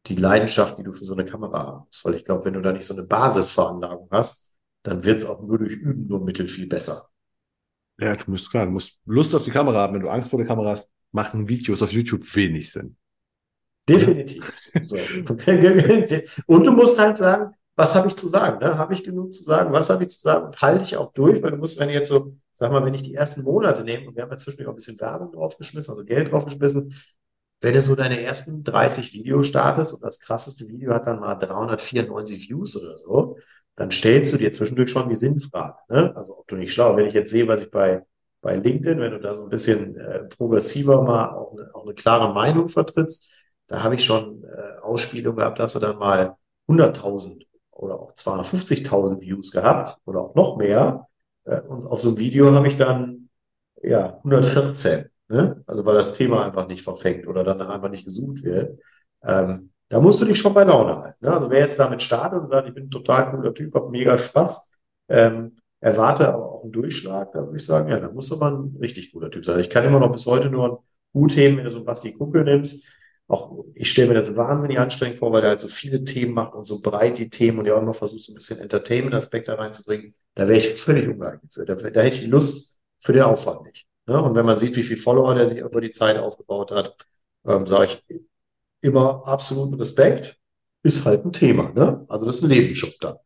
die Leidenschaft, die du für so eine Kamera musst. Weil ich glaube, wenn du da nicht so eine Basisveranlagung hast, dann wird es auch nur durch Üben nur mittel viel besser. Ja, du musst klar, du musst Lust auf die Kamera haben. Wenn du Angst vor der Kamera hast, machen Videos auf YouTube wenig Sinn. Definitiv. [laughs] Und du musst halt sagen, was habe ich zu sagen? Ne? Habe ich genug zu sagen? Was habe ich zu sagen? Und halte ich auch durch, weil du musst, wenn du jetzt so, sag mal, wenn ich die ersten Monate nehme, und wir haben ja zwischendurch auch ein bisschen Werbung draufgeschmissen, also Geld draufgeschmissen, wenn du so deine ersten 30 Videos startest und das krasseste Video hat dann mal 394 Views oder so, dann stellst du dir zwischendurch schon die Sinnfrage. Ne? Also ob du nicht schlau, wenn ich jetzt sehe, was ich bei, bei LinkedIn, wenn du da so ein bisschen äh, progressiver mal auch eine, auch eine klare Meinung vertrittst, da habe ich schon äh, Ausspielungen gehabt, da hast du dann mal 100.000 oder auch 250.000 Views gehabt oder auch noch mehr. Äh, und auf so einem Video habe ich dann ja 114. Ne? Also weil das Thema einfach nicht verfängt oder dann einfach nicht gesucht wird. Ähm, da musst du dich schon bei Laune halten. Ne? Also wer jetzt damit startet und sagt, ich bin ein total cooler Typ, hab mega Spaß, ähm, erwarte aber auch einen Durchschlag, da würde ich sagen, ja, da muss aber ein richtig cooler Typ sein. Ich kann immer noch bis heute nur einen Hut heben, wenn du so einen Basti Kumpel nimmst. Auch ich stelle mir das wahnsinnig anstrengend vor, weil er halt so viele Themen macht und so breit die Themen und ja auch immer versucht, so ein bisschen Entertainment-Aspekt da reinzubringen. Da wäre ich völlig ungeeignet für. Da, da hätte ich Lust für den Aufwand nicht. Ne? Und wenn man sieht, wie viel Follower der sich über die Zeit aufgebaut hat, ähm, sage ich immer absoluten Respekt. Ist halt ein Thema. Ne? Also das ist ein Lebensschub dann.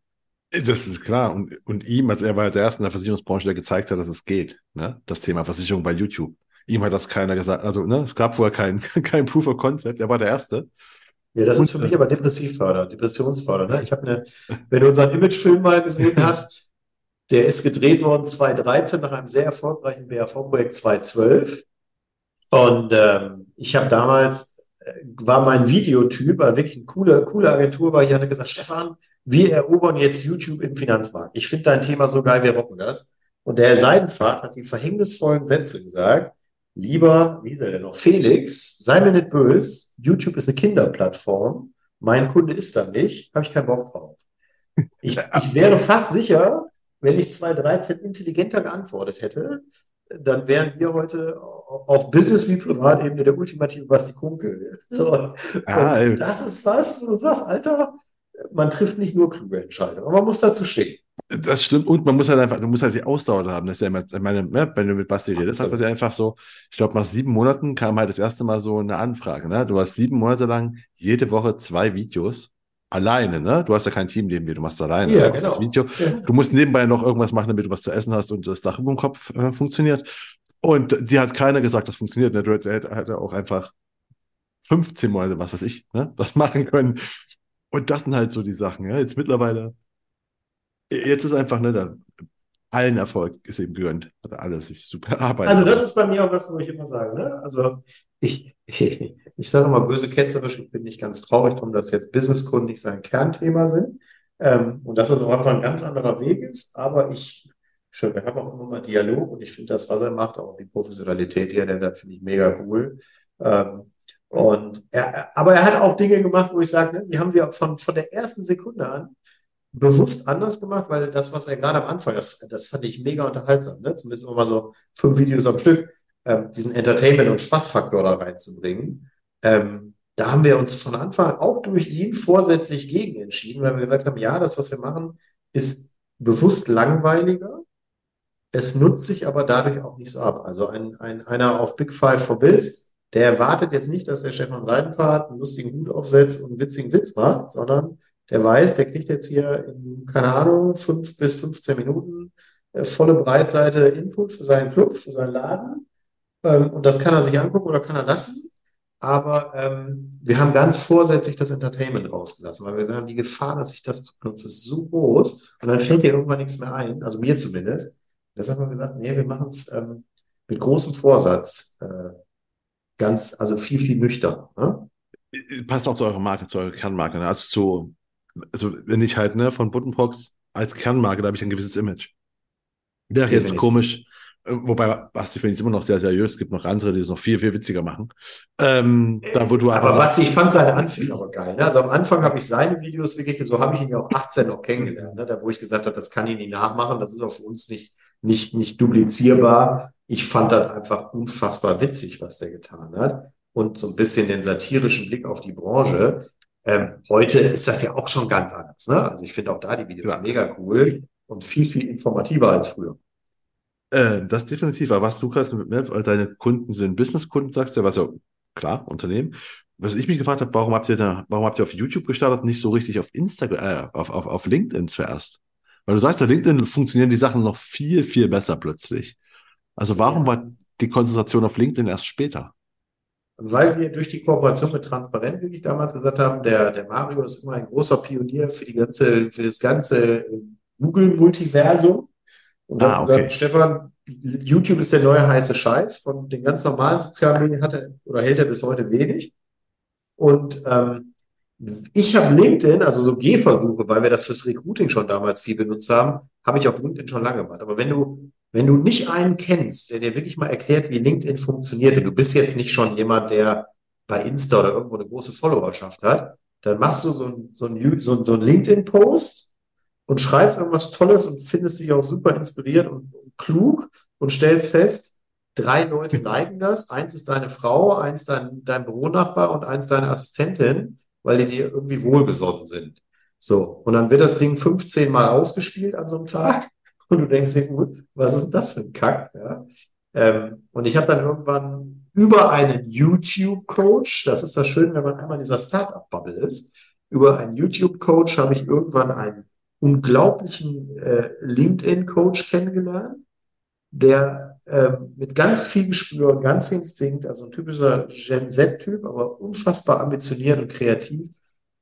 Das ist klar. Und, und ihm, als er war der erste in der Versicherungsbranche, der gezeigt hat, dass es geht. Ne? Das Thema Versicherung bei YouTube. Ihm hat das keiner gesagt. Also, ne, es gab vorher kein, [laughs] kein Proof of Concept. Er war der Erste. Ja, das Und, ist für mich äh, aber Depressivförder, Depressionsförder. Ne? Ich habe eine, wenn du unseren Imagefilm mal gesehen hast, der ist gedreht worden 2013 nach einem sehr erfolgreichen BAV-Projekt 2012. Und ähm, ich habe damals, äh, war mein Videotyp, war wirklich eine coole, coole Agentur, war hier, hat gesagt, Stefan, wir erobern jetzt YouTube im Finanzmarkt. Ich finde dein Thema so geil, wir rocken das. Und der Herr Seidenfahrt hat die verhängnisvollen Sätze gesagt, lieber, wie ist er denn noch? Felix, sei mir nicht böse, YouTube ist eine Kinderplattform, mein Kunde ist da nicht, habe ich keinen Bock drauf. Ich, ich wäre fast sicher, wenn ich 2013 intelligenter geantwortet hätte, dann wären wir heute auf Business wie Privatebene der ultimative Basti Kunkel. So. Ja, das ist was, du sagst, Alter, man trifft nicht nur kluge Entscheidungen, aber man muss dazu stehen. Das stimmt. Und man muss halt einfach, du musst halt die Ausdauer haben. Das ist ja immer, ich meine, ne, wenn du mit Basti redest, ist das ja einfach so, ich glaube, nach sieben Monaten kam halt das erste Mal so eine Anfrage. Ne? Du hast sieben Monate lang jede Woche zwei Videos alleine, ne? Du hast ja kein Team neben dir, du machst alleine ja, genau. das Video. Du musst nebenbei noch irgendwas machen, damit du was zu essen hast und das Dach über dem Kopf äh, funktioniert. Und die hat keiner gesagt, das funktioniert. Ne? Du hätte auch einfach 15 Monate, was weiß ich, ne? das [laughs] machen können. Und das sind halt so die Sachen. Ja? Jetzt mittlerweile, jetzt ist einfach, ne, da, allen Erfolg ist eben gegönnt. Hat alles sich super arbeiten. Also das ist bei mir auch was, wo ich immer sage. Ne? Also ich, ich, [laughs] ich sage mal böse ketzerisch, ich bin nicht ganz traurig darum, dass jetzt Businesskunden nicht sein Kernthema sind. Ähm, und dass es am Anfang ein ganz anderer Weg ist. Aber ich, schön, wir haben auch immer mal Dialog und ich finde das, was er macht, auch die Professionalität, die er nennt, finde ich mega cool. Ähm, und er, aber er hat auch Dinge gemacht, wo ich sage, ne, die haben wir von, von der ersten Sekunde an bewusst anders gemacht, weil das, was er gerade am Anfang, das, das fand ich mega unterhaltsam, ne? zumindest mal so fünf Videos am Stück, ähm, diesen Entertainment- und Spaßfaktor da reinzubringen. Ähm, da haben wir uns von Anfang auch durch ihn vorsätzlich gegen entschieden, weil wir gesagt haben, ja, das, was wir machen, ist bewusst langweiliger. Es nutzt sich aber dadurch auch nicht so ab. Also ein, ein, einer auf Big Five for Biz, der erwartet jetzt nicht, dass der Stefan Seidenfahrt einen lustigen Hut aufsetzt und einen witzigen Witz macht, sondern der weiß, der kriegt jetzt hier in, keine Ahnung, fünf bis 15 Minuten äh, volle Breitseite Input für seinen Club, für seinen Laden. Ähm, und das kann er sich angucken oder kann er lassen. Aber ähm, wir haben ganz vorsätzlich das Entertainment rausgelassen, weil wir sagen, die Gefahr, dass ich das abnutze, ist so groß und dann fällt dir irgendwann nichts mehr ein, also mir zumindest. Deshalb haben wir gesagt, nee, wir machen es ähm, mit großem Vorsatz, äh, ganz, also viel, viel nüchterner. Ne? Passt auch zu eurer Marke, zu eurer Kernmarke. Ne? Also zu, also wenn ich halt ne, von Buttonbox als Kernmarke, da habe ich ein gewisses Image. Wäre jetzt komisch, äh, wobei Basti finde ich immer noch sehr seriös, es gibt noch andere, die es noch viel, viel witziger machen. Ähm, da, wo du aber Basti, ich fand seine Anfänge aber geil. Ne? Also am Anfang habe ich seine Videos wirklich, so habe ich ihn ja auch 18 noch kennengelernt, ne? da wo ich gesagt habe, das kann ich nicht nachmachen, das ist auch für uns nicht, nicht, nicht duplizierbar. Ich fand das einfach unfassbar witzig, was der getan hat. Und so ein bisschen den satirischen Blick auf die Branche. Ähm, heute ist das ja auch schon ganz anders. Ne? Also ich finde auch da die Videos ja. mega cool und viel, viel informativer als früher. Äh, das definitiv. Aber was du gerade mit Map, deine Kunden sind Businesskunden, sagst du, was ja klar, Unternehmen. Was ich mich gefragt habe, warum habt ihr da, warum habt ihr auf YouTube gestartet, nicht so richtig auf Instagram, äh, auf, auf, auf LinkedIn zuerst? Weil du sagst, auf LinkedIn funktionieren die Sachen noch viel, viel besser plötzlich. Also warum ja. war die Konzentration auf LinkedIn erst später? Weil wir durch die Kooperation mit Transparent wirklich damals gesagt haben, der, der Mario ist immer ein großer Pionier für die ganze, für das ganze Google-Multiversum. Und ah, okay. gesagt, Stefan, YouTube ist der neue heiße Scheiß. Von den ganz normalen sozialen Medien hat er oder hält er bis heute wenig. Und ähm, ich habe LinkedIn, also so Gehversuche, weil wir das fürs Recruiting schon damals viel benutzt haben, habe ich auf LinkedIn schon lange gemacht. Aber wenn du wenn du nicht einen kennst, der dir wirklich mal erklärt, wie LinkedIn funktioniert, und du bist jetzt nicht schon jemand, der bei Insta oder irgendwo eine große Followerschaft hat, dann machst du so ein, so ein, so ein, so ein LinkedIn-Post und schreibst irgendwas Tolles und findest dich auch super inspiriert und, und klug und stellst fest, drei Leute liken das. Eins ist deine Frau, eins dein, dein Büronachbar und eins deine Assistentin, weil die dir irgendwie wohlgesonnen sind. So. Und dann wird das Ding 15 Mal ausgespielt an so einem Tag. Und du denkst dir, gut, was ist das für ein Kack? Ja? Ähm, und ich habe dann irgendwann über einen YouTube-Coach, das ist das Schöne, wenn man einmal in dieser Startup-Bubble ist, über einen YouTube-Coach habe ich irgendwann einen unglaublichen äh, LinkedIn-Coach kennengelernt, der äh, mit ganz viel Gespür und ganz viel Instinkt, also ein typischer Gen Z-Typ, aber unfassbar ambitioniert und kreativ,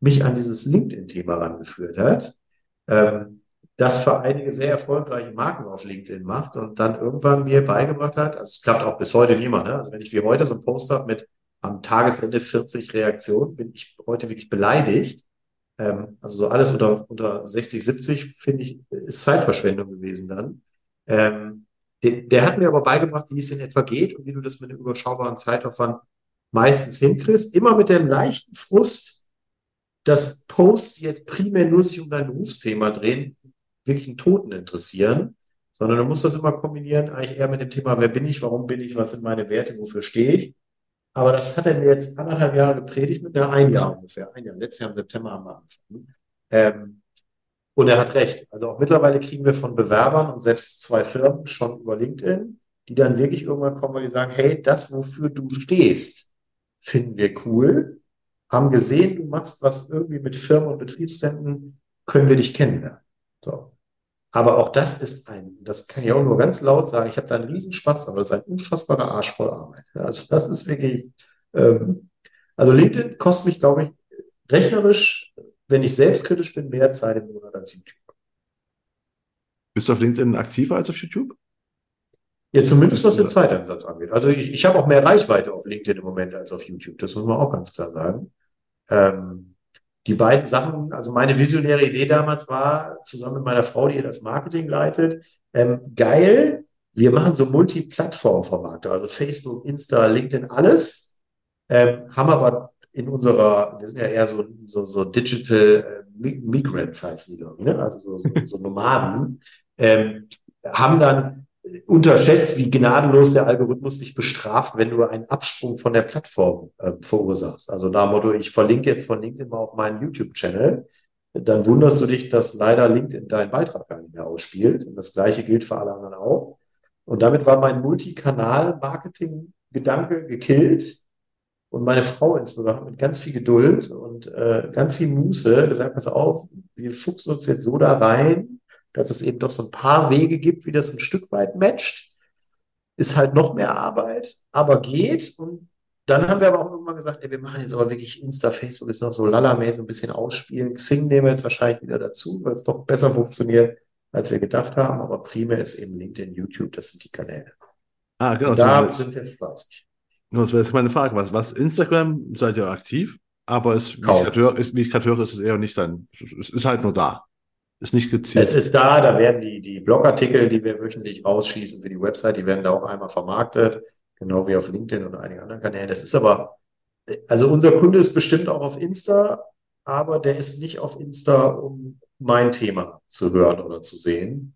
mich an dieses LinkedIn-Thema rangeführt hat. Ähm, das für einige sehr erfolgreiche Marken auf LinkedIn macht und dann irgendwann mir beigebracht hat, also es klappt auch bis heute mehr, ne? also wenn ich wie heute so einen Post habe mit am Tagesende 40 Reaktionen, bin ich heute wirklich beleidigt. Ähm, also so alles unter, unter 60, 70 finde ich, ist Zeitverschwendung gewesen dann. Ähm, der, der, hat mir aber beigebracht, wie es in etwa geht und wie du das mit einem überschaubaren Zeitaufwand meistens hinkriegst. Immer mit dem leichten Frust, dass Posts, jetzt primär nur sich um dein Berufsthema drehen, wirklich einen Toten interessieren, sondern du musst das immer kombinieren, eigentlich eher mit dem Thema, wer bin ich, warum bin ich, was sind meine Werte, wofür stehe ich. Aber das hat er mir jetzt anderthalb Jahre gepredigt, mit einer ein Jahr ungefähr, ein Jahr, letztes Jahr im September haben wir angefangen. Ähm, und er hat recht. Also auch mittlerweile kriegen wir von Bewerbern und selbst zwei Firmen schon über LinkedIn, die dann wirklich irgendwann kommen, weil die sagen, hey, das, wofür du stehst, finden wir cool, haben gesehen, du machst was irgendwie mit Firmen und Betriebsräten, können wir dich kennenlernen. So. Aber auch das ist ein, das kann ich auch nur ganz laut sagen, ich habe da einen Riesenspaß, aber das ist ein unfassbarer Arsch voll Arbeit. Also das ist wirklich, ähm, also LinkedIn kostet mich, glaube ich, rechnerisch, wenn ich selbstkritisch bin, mehr Zeit im Monat als YouTube. Bist du auf LinkedIn aktiver als auf YouTube? Ja, zumindest was den Zeiteinsatz angeht. Also ich, ich habe auch mehr Reichweite auf LinkedIn im Moment als auf YouTube. Das muss man auch ganz klar sagen. Ähm, die beiden Sachen, also meine visionäre Idee damals war, zusammen mit meiner Frau, die ihr das Marketing leitet, ähm, geil, wir machen so Multiplattform-Formate, also Facebook, Insta, LinkedIn, alles, ähm, haben aber in unserer, wir sind ja eher so, so, so Digital äh, Migrants heißen die, glaube ich, ne? also so, so, so Nomaden, [laughs] ähm, haben dann unterschätzt, wie gnadenlos der Algorithmus dich bestraft, wenn du einen Absprung von der Plattform äh, verursachst. Also da Motto, ich verlinke jetzt von LinkedIn mal auf meinen YouTube-Channel, dann wunderst du dich, dass leider LinkedIn deinen Beitrag gar nicht mehr ausspielt. Und das gleiche gilt für alle anderen auch. Und damit war mein Multikanal-Marketing-Gedanke gekillt. Und meine Frau insbesondere hat mit ganz viel Geduld und äh, ganz viel Muße gesagt, pass auf, wir fuchsen uns jetzt so da rein, dass es eben doch so ein paar Wege gibt, wie das ein Stück weit matcht. Ist halt noch mehr Arbeit, aber geht. Und dann haben wir aber auch irgendwann gesagt, ey, wir machen jetzt aber wirklich Insta, Facebook ist noch so lalamäßig ein bisschen ausspielen. Xing nehmen wir jetzt wahrscheinlich wieder dazu, weil es doch besser funktioniert, als wir gedacht haben. Aber primär ist eben LinkedIn, YouTube, das sind die Kanäle. Ah, genau. da sind wir fleißig. Das wäre jetzt meine Frage. Was, was Instagram seid ihr aktiv, aber es, wie, ich höre, ist, wie ich gerade höre, ist es eher nicht dann. Es ist halt nur da. Ist nicht gezielt. Es ist da, da werden die, die Blogartikel, die wir wöchentlich rausschießen für die Website, die werden da auch einmal vermarktet, genau wie auf LinkedIn und einigen anderen Kanälen. Das ist aber, also unser Kunde ist bestimmt auch auf Insta, aber der ist nicht auf Insta, um mein Thema zu hören oder zu sehen.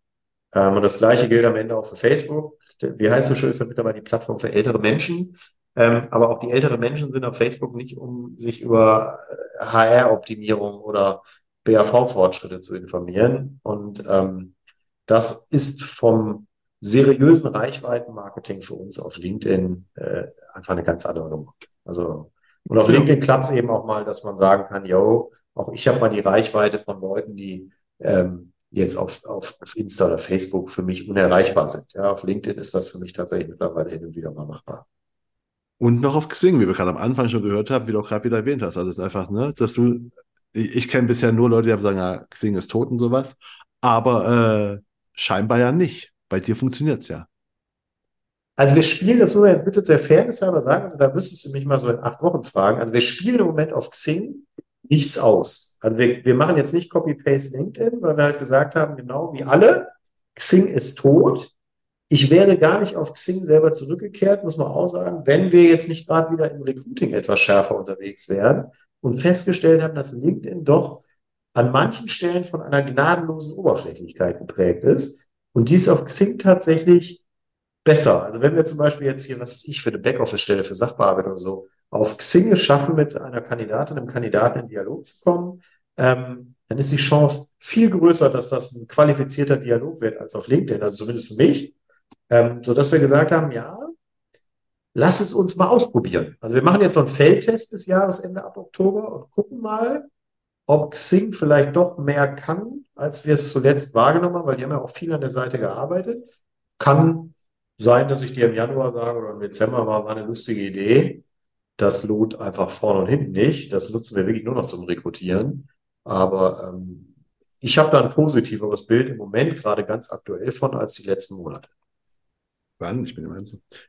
Ähm, und das Gleiche gilt am Ende auch für Facebook. Wie heißt so schön, ist ja mittlerweile die Plattform für ältere Menschen. Ähm, aber auch die älteren Menschen sind auf Facebook nicht, um sich über HR-Optimierung äh, oder BAV-Fortschritte zu informieren. Und ähm, das ist vom seriösen Reichweitenmarketing für uns auf LinkedIn äh, einfach eine ganz andere Nummer. Also und auf LinkedIn klappt es eben auch mal, dass man sagen kann, yo, auch ich habe mal die Reichweite von Leuten, die ähm, jetzt auf, auf, auf Insta oder Facebook für mich unerreichbar sind. Ja, auf LinkedIn ist das für mich tatsächlich mittlerweile hin und wieder mal machbar. Und noch auf Xing, wie wir gerade am Anfang schon gehört haben, wie du auch gerade wieder erwähnt hast. Also es ist einfach, ne, dass du ich, kenne bisher nur Leute, die sagen, ja, Xing ist tot und sowas. Aber äh, scheinbar ja nicht. Bei dir funktioniert es ja. Also wir spielen, das muss man jetzt bitte der Fairness halber sagen, also da müsstest du mich mal so in acht Wochen fragen. Also wir spielen im Moment auf Xing nichts aus. Also wir, wir machen jetzt nicht Copy-Paste LinkedIn, weil wir halt gesagt haben, genau wie alle, Xing ist tot. Ich wäre gar nicht auf Xing selber zurückgekehrt, muss man auch sagen, wenn wir jetzt nicht gerade wieder im Recruiting etwas schärfer unterwegs wären und festgestellt haben, dass LinkedIn doch an manchen Stellen von einer gnadenlosen Oberflächlichkeit geprägt ist. Und dies auf Xing tatsächlich besser. Also wenn wir zum Beispiel jetzt hier, was ist ich, für eine Backoffice-Stelle für Sachbearbeitung oder so, auf Xing es schaffen, mit einer Kandidatin, einem Kandidaten in Dialog zu kommen, ähm, dann ist die Chance viel größer, dass das ein qualifizierter Dialog wird als auf LinkedIn, also zumindest für mich, ähm, so dass wir gesagt haben, ja, lass es uns mal ausprobieren. Also wir machen jetzt so einen Feldtest bis Jahresende ab Oktober und gucken mal, ob Xing vielleicht doch mehr kann, als wir es zuletzt wahrgenommen haben, weil die haben ja auch viel an der Seite gearbeitet. Kann sein, dass ich dir im Januar sage oder im Dezember war, war eine lustige Idee. Das lohnt einfach vorne und hinten nicht. Das nutzen wir wirklich nur noch zum Rekrutieren. Aber ähm, ich habe da ein positiveres Bild im Moment gerade ganz aktuell von als die letzten Monate spannend. Ich bin immer,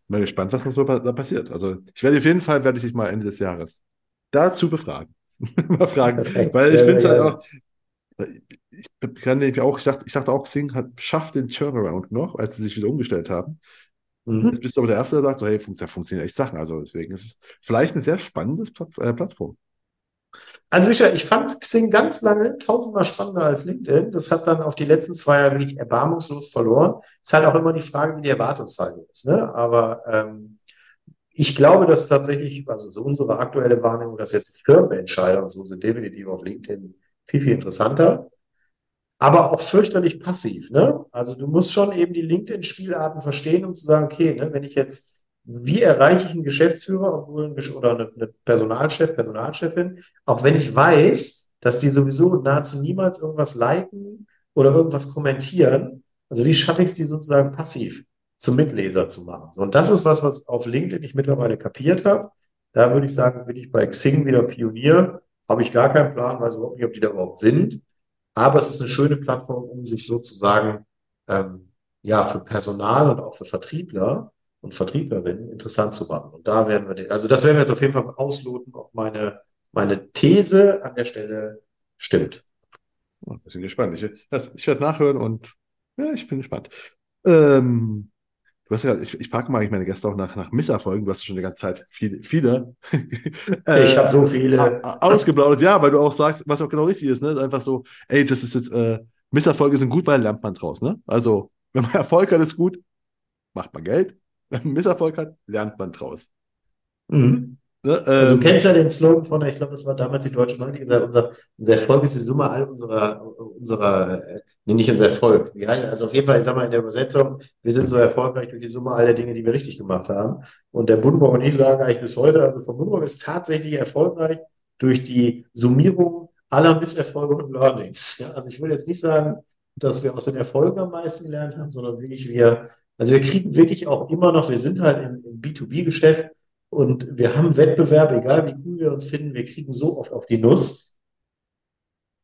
immer gespannt, was noch so da passiert. Also ich werde auf jeden Fall, werde ich dich mal Ende des Jahres dazu befragen. [laughs] mal fragen. Perfekt. Weil ich finde es halt auch, Ich kann nämlich auch, ich dachte, ich dachte auch, Xing hat schafft den Turnaround noch, als sie sich wieder umgestellt haben. Mhm. Jetzt bist du aber der Erste, der sagt, so, hey, funktioniert, funktionieren echt Sachen. Also deswegen ist es vielleicht eine sehr spannende äh, Plattform. Also Michael, ich fand Xing ganz lange tausendmal spannender als LinkedIn. Das hat dann auf die letzten zwei Jahre wirklich erbarmungslos verloren. Ist halt auch immer die Frage, wie die Erwartungshaltung ist. Ne? Aber ähm, ich glaube, dass tatsächlich, also so unsere aktuelle Wahrnehmung, dass jetzt Firmenentscheider und so sind definitiv auf LinkedIn viel, viel interessanter. Aber auch fürchterlich passiv. Ne? Also du musst schon eben die LinkedIn-Spielarten verstehen, um zu sagen, okay, ne, wenn ich jetzt wie erreiche ich einen Geschäftsführer oder eine, Personalchef, Personalchefin, auch wenn ich weiß, dass die sowieso nahezu niemals irgendwas liken oder irgendwas kommentieren. Also wie schaffe ich es, die sozusagen passiv zum Mitleser zu machen? Und das ist was, was auf LinkedIn ich mittlerweile kapiert habe. Da würde ich sagen, bin ich bei Xing wieder Pionier. Habe ich gar keinen Plan, weiß überhaupt nicht, ob die da überhaupt sind. Aber es ist eine schöne Plattform, um sich sozusagen ähm, ja für Personal und auch für Vertriebler und Vertrieblerinnen interessant zu machen. Und da werden wir, den, also das werden wir jetzt auf jeden Fall ausloten, ob meine, meine These an der Stelle stimmt. Ich bin gespannt. Ich, ich werde nachhören und ja, ich bin gespannt. Ähm, du hast ja, ich, ich frage mal meine Gäste auch nach, nach Misserfolgen. Du hast schon die ganze Zeit viele, viele. [laughs] äh, ich habe so viele. Ausgeplaudert, ja, weil du auch sagst, was auch genau richtig ist, ne? Ist einfach so, ey, das ist jetzt, äh, Misserfolge sind gut, weil lernt man draus, ne? Also, wenn man [laughs] Erfolg hat, ist gut, macht man Geld, [laughs] Misserfolg hat, lernt man draus. Mhm. Ne, ähm, also, du kennst ja den Slogan von, ich glaube, das war damals die Deutsche Bank, die gesagt hat, unser, unser Erfolg ist die Summe all unserer, unserer, äh, nee, nicht unser Erfolg. Also auf jeden Fall, ich sag mal in der Übersetzung, wir sind so erfolgreich durch die Summe aller Dinge, die wir richtig gemacht haben. Und der Buddenbrock und ich sagen eigentlich bis heute, also von Buddenbrock ist tatsächlich erfolgreich durch die Summierung aller Misserfolge und Learnings. Ja, also ich will jetzt nicht sagen, dass wir aus den Erfolgen am meisten gelernt haben, sondern wirklich wir also wir kriegen wirklich auch immer noch, wir sind halt im, im B2B-Geschäft und wir haben Wettbewerb, egal wie cool wir uns finden, wir kriegen so oft auf die Nuss.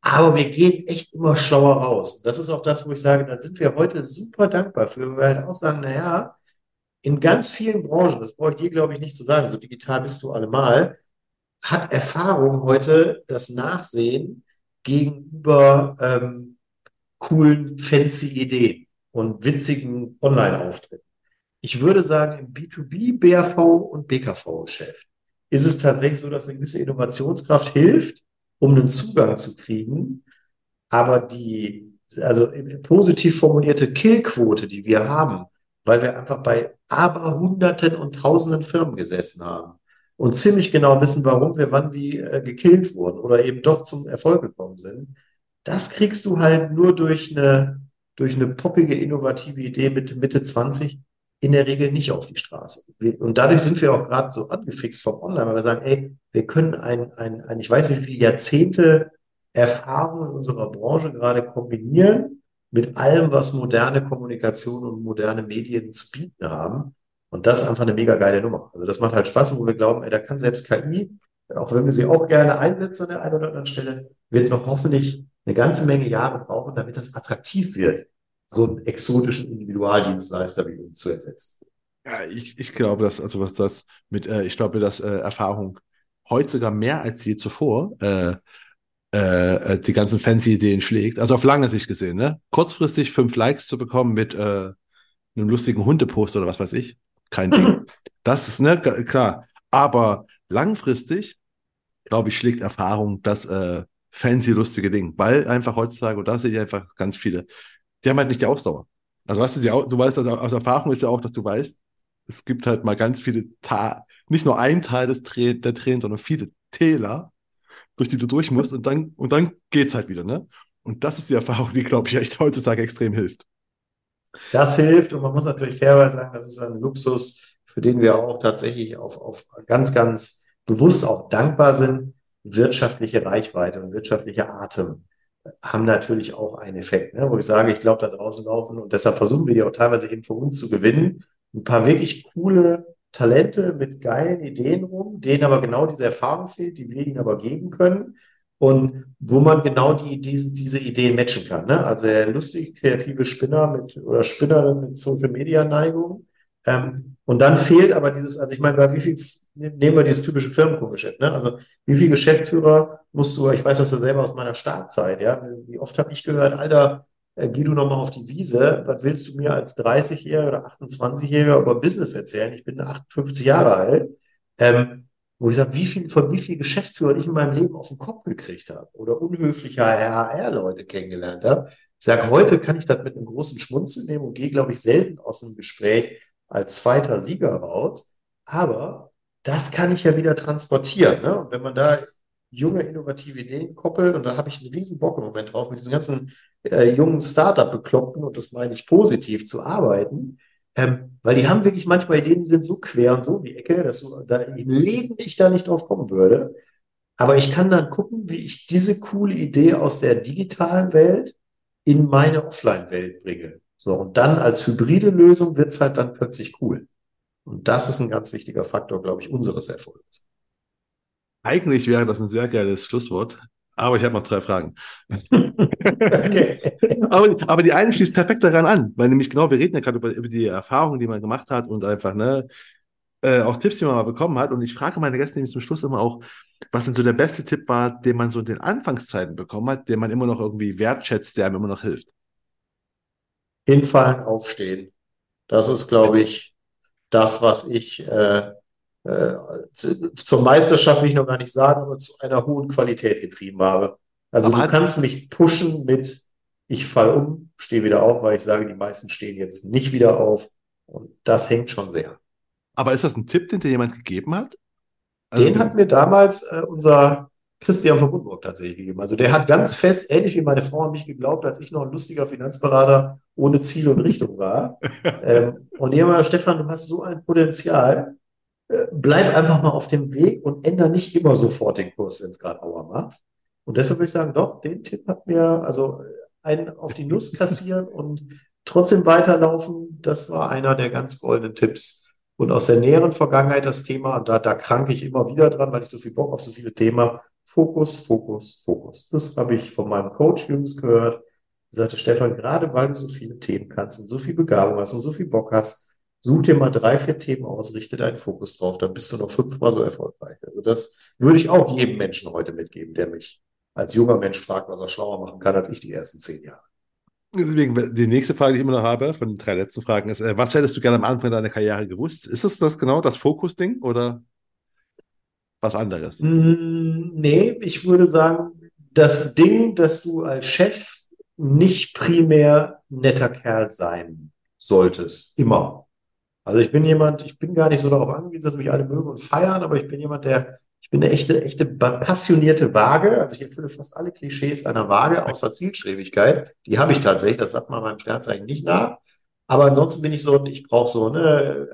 Aber wir gehen echt immer schlauer raus. Das ist auch das, wo ich sage, da sind wir heute super dankbar für, weil wir halt auch sagen, naja, in ganz vielen Branchen, das brauche ich dir, glaube ich, nicht zu sagen, so digital bist du allemal, hat Erfahrung heute das Nachsehen gegenüber ähm, coolen, fancy Ideen und witzigen Online-Auftritten. Ich würde sagen, im B2B, BRV und BKV-Geschäft ist es tatsächlich so, dass eine gewisse Innovationskraft hilft, um einen Zugang zu kriegen. Aber die, also positiv formulierte Killquote, die wir haben, weil wir einfach bei aber Hunderten und Tausenden Firmen gesessen haben und ziemlich genau wissen, warum wir wann wie äh, gekillt wurden oder eben doch zum Erfolg gekommen sind. Das kriegst du halt nur durch eine durch eine poppige, innovative Idee mit Mitte 20 in der Regel nicht auf die Straße. Und dadurch sind wir auch gerade so angefixt vom Online, weil wir sagen, ey, wir können ein, ein, ein ich weiß nicht, wie viele Jahrzehnte Erfahrung in unserer Branche gerade kombinieren mit allem, was moderne Kommunikation und moderne Medien zu bieten haben. Und das ist einfach eine mega geile Nummer. Also das macht halt Spaß, wo wir glauben, ey, da kann selbst KI, auch wenn wir sie auch gerne einsetzen an der einen oder anderen Stelle, wird noch hoffentlich eine ganze Menge Jahre brauchen, damit das attraktiv wird, so einen exotischen Individualdienstleister wie uns zu ersetzen. Ja, ich, ich glaube, dass, also was das mit, äh, ich glaube, dass äh, Erfahrung heute sogar mehr als je zuvor äh, äh, die ganzen fancy Ideen schlägt. Also auf lange Sicht gesehen, ne? Kurzfristig fünf Likes zu bekommen mit äh, einem lustigen Hundepost oder was weiß ich, kein Ding. [laughs] Das ist, ne, klar. Aber langfristig, glaube ich, schlägt Erfahrung das äh, fancy, lustige Ding. Weil einfach heutzutage, und da sehe ich einfach ganz viele, die haben halt nicht die Ausdauer. Also weißt du, die, du weißt, also aus Erfahrung ist ja auch, dass du weißt, es gibt halt mal ganz viele Ta nicht nur ein Teil des Tra der Tränen, sondern viele Täler, durch die du durch musst und dann, und dann geht's halt wieder, ne? Und das ist die Erfahrung, die, glaube ich, echt heutzutage extrem hilft. Das hilft und man muss natürlich fairerweise sagen, das ist ein Luxus, für den wir auch tatsächlich auf, auf ganz, ganz bewusst auch dankbar sind, wirtschaftliche Reichweite und wirtschaftlicher Atem haben natürlich auch einen Effekt, ne? wo ich sage, ich glaube, da draußen laufen und deshalb versuchen wir die auch teilweise eben für uns zu gewinnen. Ein paar wirklich coole Talente mit geilen Ideen rum, denen aber genau diese Erfahrung fehlt, die wir ihnen aber geben können und wo man genau die, diese, diese Ideen matchen kann. Ne? Also lustig kreative Spinner mit oder Spinnerin mit Social Media Neigung Ähm, und dann fehlt aber dieses, also ich meine, bei wie viel, nehmen wir dieses typische Firmenkundengeschäft, ne? Also wie viel Geschäftsführer musst du, ich weiß das ja selber aus meiner Startzeit, ja, wie oft habe ich gehört, Alter, äh, geh du nochmal auf die Wiese, was willst du mir als 30-Jähriger oder 28-Jähriger über Business erzählen? Ich bin 58 Jahre alt. Ähm, wo ich sage, wie viel, von wie viel Geschäftsführern ich in meinem Leben auf den Kopf gekriegt habe oder unhöflicher HR-Leute kennengelernt habe. Ich sage, heute kann ich das mit einem großen Schmunzeln nehmen und gehe, glaube ich, selten aus einem Gespräch als zweiter Sieger raus. Aber das kann ich ja wieder transportieren. Ne? Und wenn man da junge, innovative Ideen koppelt, und da habe ich einen riesen Bock im Moment drauf, mit diesen ganzen äh, jungen Startup-Bekloppten, und das meine ich positiv, zu arbeiten, ähm, weil die haben wirklich manchmal Ideen, die sind so quer und so um die Ecke, dass du da im Leben ich da nicht drauf kommen würde. Aber ich kann dann gucken, wie ich diese coole Idee aus der digitalen Welt in meine Offline-Welt bringe. So, und dann als hybride Lösung wird's halt dann plötzlich cool. Und das ist ein ganz wichtiger Faktor, glaube ich, unseres Erfolgs. Eigentlich wäre das ein sehr geiles Schlusswort, aber ich habe noch drei Fragen. okay. [laughs] aber, aber, die eine schließt perfekt daran an, weil nämlich genau, wir reden ja gerade über, über, die Erfahrungen, die man gemacht hat und einfach, ne, äh, auch Tipps, die man mal bekommen hat. Und ich frage meine Gäste nämlich zum Schluss immer auch, was denn so der beste Tipp war, den man so in den Anfangszeiten bekommen hat, den man immer noch irgendwie wertschätzt, der einem immer noch hilft hinfallen, aufstehen. Das ist, glaube ich, das, was ich äh, äh, zu, zur Meisterschaft will ich noch gar nicht sagen, aber zu einer hohen Qualität getrieben habe. Also aber du kannst mich pushen mit, ich fall um, stehe wieder auf, weil ich sage, die meisten stehen jetzt nicht wieder auf. Und das hängt schon sehr. Aber ist das ein Tipp, den dir jemand gegeben hat? Also den hat mir damals äh, unser Christian von Budburg tatsächlich gegeben. Also der hat ganz fest, ähnlich wie meine Frau an mich geglaubt, als ich noch ein lustiger Finanzberater ohne Ziel und Richtung war. [laughs] ähm, und jemand, Stefan, du hast so ein Potenzial. Äh, bleib einfach mal auf dem Weg und ändere nicht immer sofort den Kurs, wenn es gerade Auer macht. Und deshalb würde ich sagen, doch, den Tipp hat mir, also einen auf die Nuss kassieren und trotzdem weiterlaufen, das war einer der ganz goldenen Tipps. Und aus der näheren Vergangenheit das Thema, und da, da kranke ich immer wieder dran, weil ich so viel Bock auf so viele Themen Fokus, Fokus, Fokus. Das habe ich von meinem Coach jüngst gehört. Er sagte, Stefan, gerade weil du so viele Themen kannst und so viel Begabung hast und so viel Bock hast, such dir mal drei, vier Themen aus, richte deinen Fokus drauf, dann bist du noch fünfmal so erfolgreich. Also das würde ich auch jedem Menschen heute mitgeben, der mich als junger Mensch fragt, was er schlauer machen kann als ich die ersten zehn Jahre. Deswegen, die nächste Frage, die ich immer noch habe, von den drei letzten Fragen, ist, äh, was hättest du gerne am Anfang deiner Karriere gewusst? Ist das das genau, das Fokus-Ding oder was anderes? Mm, nee, ich würde sagen, das Ding, dass du als Chef nicht primär netter Kerl sein solltest. Immer. Also ich bin jemand, ich bin gar nicht so darauf angewiesen, dass mich alle mögen und feiern, aber ich bin jemand, der, ich bin eine echte, echte passionierte Waage. Also ich erfülle fast alle Klischees einer Waage, außer Zielstrebigkeit. Die habe ich tatsächlich, das sagt man meinem Sternzeichen nicht nach. Aber ansonsten bin ich so, ich brauche so, ne,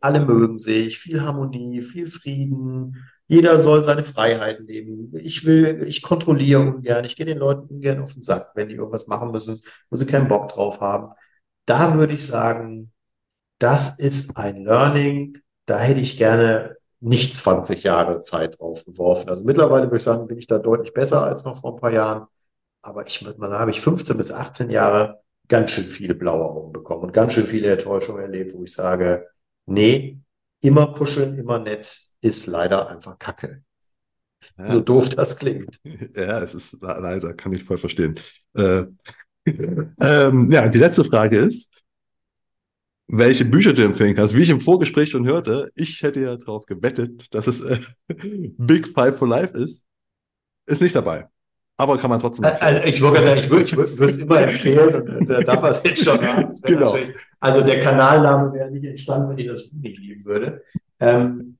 alle mögen sich, viel Harmonie, viel Frieden. Jeder soll seine Freiheiten leben. Ich will, ich kontrolliere ungern. Ich gehe den Leuten ungern auf den Sack, wenn die irgendwas machen müssen, wo sie keinen Bock drauf haben. Da würde ich sagen, das ist ein Learning. Da hätte ich gerne nicht 20 Jahre Zeit drauf geworfen. Also mittlerweile würde ich sagen, bin ich da deutlich besser als noch vor ein paar Jahren. Aber ich würde mal sagen, habe ich 15 bis 18 Jahre ganz schön viele blaue Augen bekommen und ganz schön viele Enttäuschungen erlebt, wo ich sage, nee, immer kuscheln, immer nett ist leider einfach Kacke. Ja. So doof das klingt. [laughs] Ja, es ist leider, kann ich voll verstehen. Äh, [laughs] ähm, ja, die letzte Frage ist, welche Bücher du empfehlen kannst. Wie ich im Vorgespräch schon hörte, ich hätte ja darauf gewettet, dass es äh, [laughs] Big Five for Life ist. Ist nicht dabei. Aber kann man trotzdem. Also ich würde sagen, ich würde es immer empfehlen und da darf man es jetzt schon haben. Genau. Also der Kanalname wäre nicht entstanden, wenn ich das nicht lieben würde. Ähm,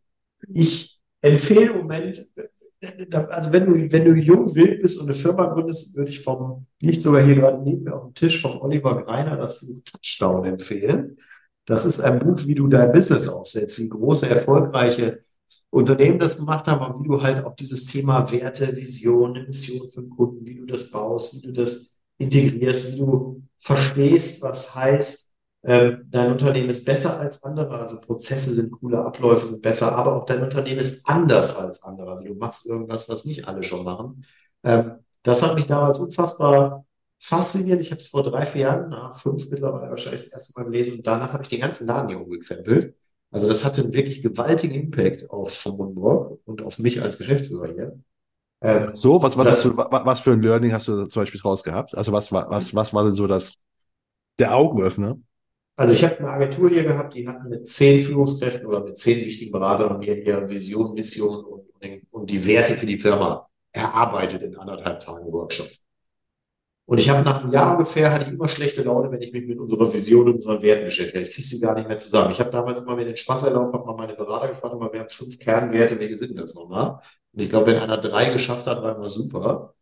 ich empfehle im Moment, also wenn du, wenn du jung wild bist und eine Firma gründest, würde ich vom, nicht sogar hier gerade neben mir auf dem Tisch, vom Oliver Greiner das Buch Touchdown empfehlen. Das ist ein Buch, wie du dein Business aufsetzt, wie große, erfolgreiche Unternehmen das gemacht haben, aber wie du halt auch dieses Thema Werte, Vision, Mission für den Kunden, wie du das baust, wie du das integrierst, wie du verstehst, was heißt, ähm, dein Unternehmen ist besser als andere, also Prozesse sind cooler, Abläufe sind besser, aber auch dein Unternehmen ist anders als andere. Also du machst irgendwas, was nicht alle schon machen. Ähm, das hat mich damals unfassbar faszinierend. Ich habe es vor drei, vier Jahren, na, fünf mittlerweile wahrscheinlich das erste Mal gelesen und danach habe ich den ganzen Laden hier umgekrempelt. Also das hatte einen wirklich gewaltigen Impact auf Von Munburg und auf mich als Geschäftsführer hier. Ähm, so, was, was, das, du, was für ein Learning hast du zum Beispiel raus gehabt? Also was, was, was war denn so das, der Augenöffner? Also ich habe eine Agentur hier gehabt, die hatten mit zehn Führungskräften oder mit zehn wichtigen Beratern mir hier Vision, Mission und, und die Werte für die Firma erarbeitet in anderthalb Tagen Workshop. Und ich habe nach einem Jahr ungefähr, hatte ich immer schlechte Laune, wenn ich mich mit unserer Vision und unseren Werten beschäftige. Ich kriege sie gar nicht mehr zusammen. Ich habe damals immer mir den Spaß erlaubt, habe mal meine Berater gefragt, aber wir haben fünf Kernwerte, welche sind das nochmal? Und ich glaube, wenn einer drei geschafft hat, war immer super.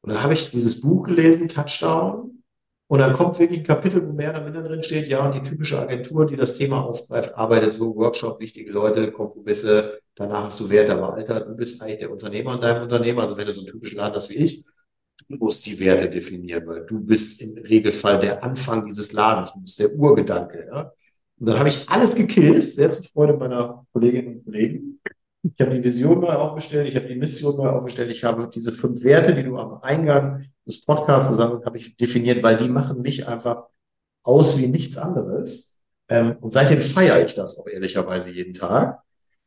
Und dann habe ich dieses Buch gelesen, Touchdown. Und dann kommt wirklich ein Kapitel, wo mehr oder minder drin steht, ja, und die typische Agentur, die das Thema aufgreift, arbeitet so, Workshop, wichtige Leute, Kompromisse, danach hast du Werte, aber Alter, du bist eigentlich der Unternehmer in deinem Unternehmen. Also wenn du so einen typischen Laden hast wie ich, Musst die Werte definieren, weil du bist im Regelfall der Anfang dieses Ladens, du bist der Urgedanke. Ja? Und dann habe ich alles gekillt, sehr zur Freude meiner Kolleginnen und Kollegen. Ich habe die Vision neu aufgestellt, ich habe die Mission neu aufgestellt, ich habe diese fünf Werte, die du am Eingang des Podcasts gesagt hast, habe ich definiert, weil die machen mich einfach aus wie nichts anderes. Ähm, und seitdem feiere ich das auch ehrlicherweise jeden Tag.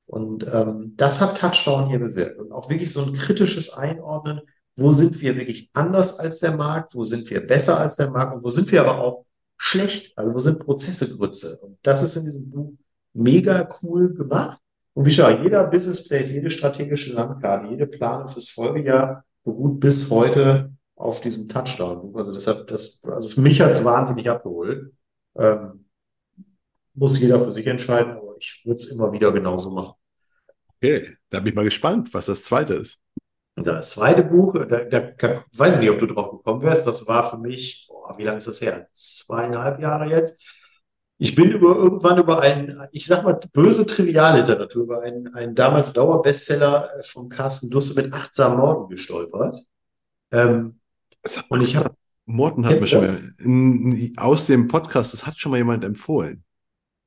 Und ähm, das hat Touchdown hier bewirkt. Und auch wirklich so ein kritisches Einordnen, wo sind wir wirklich anders als der Markt, wo sind wir besser als der Markt und wo sind wir aber auch schlecht, also wo sind Prozesse Grütze. Und das ist in diesem Buch mega cool gemacht. Und wie schau, jeder Business Place, jede strategische Landkarte, jede Planung fürs Folgejahr beruht bis heute auf diesem Touchdown-Buch. Also deshalb, das, also für mich hat es wahnsinnig abgeholt. Ähm, muss jeder für sich entscheiden, aber ich würde es immer wieder genauso machen. Okay, da bin ich mal gespannt, was das zweite ist. Und das zweite Buch, da, da, da weiß ich nicht, ob du drauf gekommen wärst, das war für mich, boah, wie lange ist das her? Zweieinhalb Jahre jetzt. Ich bin über, irgendwann über ein, ich sag mal, böse Trivialliteratur, über einen, einen damals Dauerbestseller von Carsten Dusse mit Achtsam Morden gestolpert. Ähm, und ich habe Morten hat mir schon mal, aus dem Podcast, das hat schon mal jemand empfohlen.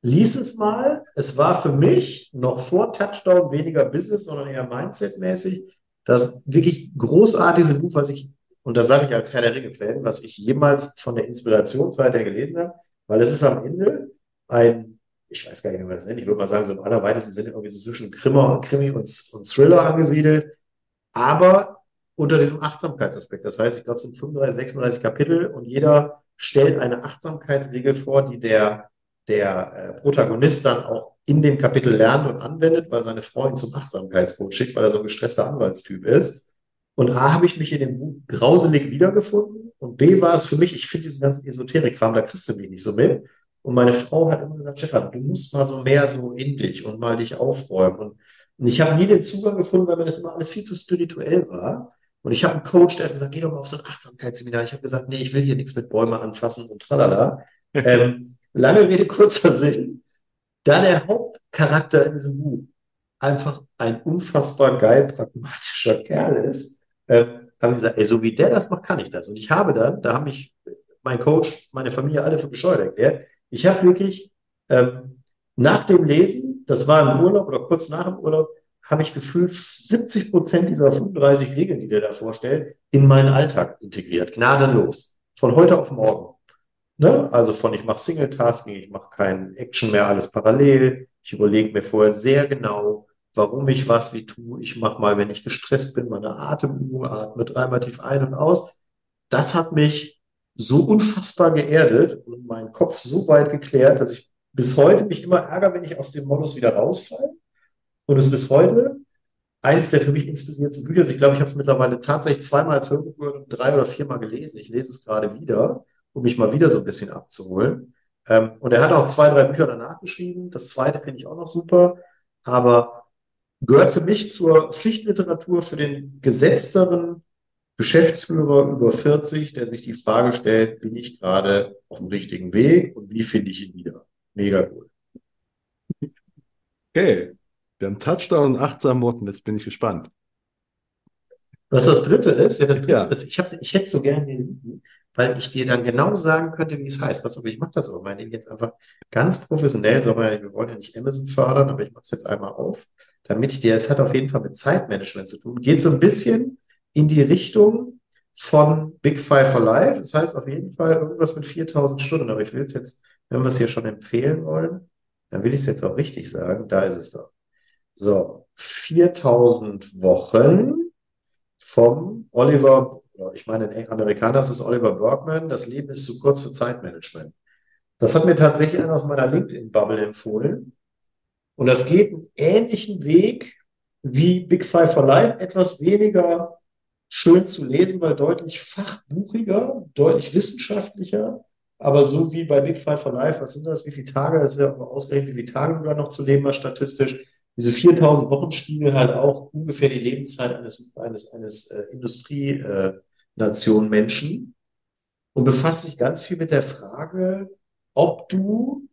Lies es mal. Es war für mich noch vor Touchdown weniger Business, sondern eher Mindset-mäßig das wirklich großartigste Buch, was ich, und das sage ich als Herr der Ringe-Fan, was ich jemals von der Inspirationsseite gelesen habe, weil es ist am Ende ein, ich weiß gar nicht, wie man das nennt, ich würde mal sagen, so im allerweitesten Sinne irgendwie so zwischen Krimi und, Krimi und, und Thriller angesiedelt, aber unter diesem Achtsamkeitsaspekt. Das heißt, ich glaube, es sind 35, 36 Kapitel und jeder stellt eine Achtsamkeitsregel vor, die der, der äh, Protagonist dann auch in dem Kapitel lernt und anwendet, weil seine Frau ihn zum Achtsamkeitscoach schickt, weil er so ein gestresster Anwaltstyp ist. Und A, habe ich mich in dem Buch grauselig wiedergefunden. Und B, war es für mich, ich finde diesen ganzen Esoterik-Kram, da kriegst du mich nicht so mit. Und meine Frau hat immer gesagt, Stefan, du musst mal so mehr so in dich und mal dich aufräumen. Und, und ich habe nie den Zugang gefunden, weil mir das immer alles viel zu spirituell war. Und ich habe einen Coach, der hat gesagt, geh doch mal auf so ein Achtsamkeitsseminar. Ich habe gesagt, nee, ich will hier nichts mit Bäumen anfassen und tralala. [laughs] ähm, lange Rede, kurzer Sinn. Da der Hauptcharakter in diesem Buch einfach ein unfassbar geil pragmatischer Kerl ist, äh, habe ich gesagt, ey, so wie der das macht, kann ich das. Und ich habe dann, da haben mich mein Coach, meine Familie alle für bescheuert erklärt. Ich habe wirklich ähm, nach dem Lesen, das war im Urlaub oder kurz nach dem Urlaub, habe ich gefühlt 70 Prozent dieser 35 Regeln, die der da vorstellt, in meinen Alltag integriert. Gnadenlos. Von heute auf morgen. Ne? Also von ich mache Single-Tasking, ich mache kein Action mehr, alles parallel. Ich überlege mir vorher sehr genau, warum ich was wie tue. Ich mache mal, wenn ich gestresst bin, meine Atemübung, atme dreimal tief ein und aus. Das hat mich so unfassbar geerdet und meinen Kopf so weit geklärt, dass ich bis heute mich immer ärgere, wenn ich aus dem Modus wieder rausfalle. Und es bis heute eins der für mich inspirierendsten Bücher ist. Ich glaube, ich habe es mittlerweile tatsächlich zweimal als Hörbuch gehört und drei oder viermal gelesen. Ich lese es gerade wieder um mich mal wieder so ein bisschen abzuholen. Ähm, und er hat auch zwei, drei Bücher danach geschrieben. Das zweite finde ich auch noch super, aber gehört für mich zur Pflichtliteratur für den gesetzteren Geschäftsführer über 40, der sich die Frage stellt, bin ich gerade auf dem richtigen Weg und wie finde ich ihn wieder? Mega cool. Okay, wir haben Touchdown und achtsam Worten, jetzt bin ich gespannt. Was das dritte ist, ja, das dritte ja. ist, ich, hab, ich hätte so gerne weil ich dir dann genau sagen könnte, wie es heißt. Was, aber ich mache das aber mal jetzt einfach ganz professionell. So, wir wollen ja nicht Amazon fördern, aber ich mache es jetzt einmal auf, damit ich dir, es hat auf jeden Fall mit Zeitmanagement zu tun. Geht so ein bisschen in die Richtung von Big Five for Life. Das heißt auf jeden Fall irgendwas mit 4000 Stunden. Aber ich will es jetzt, wenn wir es hier schon empfehlen wollen, dann will ich es jetzt auch richtig sagen. Da ist es doch. So, 4000 Wochen vom Oliver, ich meine, in Amerikaner ist es Oliver Bergman. Das Leben ist zu kurz für Zeitmanagement. Das hat mir tatsächlich einer aus meiner LinkedIn-Bubble empfohlen. Und das geht einen ähnlichen Weg wie Big Five for Life, etwas weniger schön zu lesen, weil deutlich fachbuchiger, deutlich wissenschaftlicher. Aber so wie bei Big Five for Life, was sind das? Wie viele Tage? Das ist ja ausgerechnet, wie viele Tage du da noch zu leben hast, statistisch. Diese 4000 Wochen spiegeln halt auch ungefähr die Lebenszeit eines, eines, eines äh, Industrienation Menschen und befasst sich ganz viel mit der Frage, ob du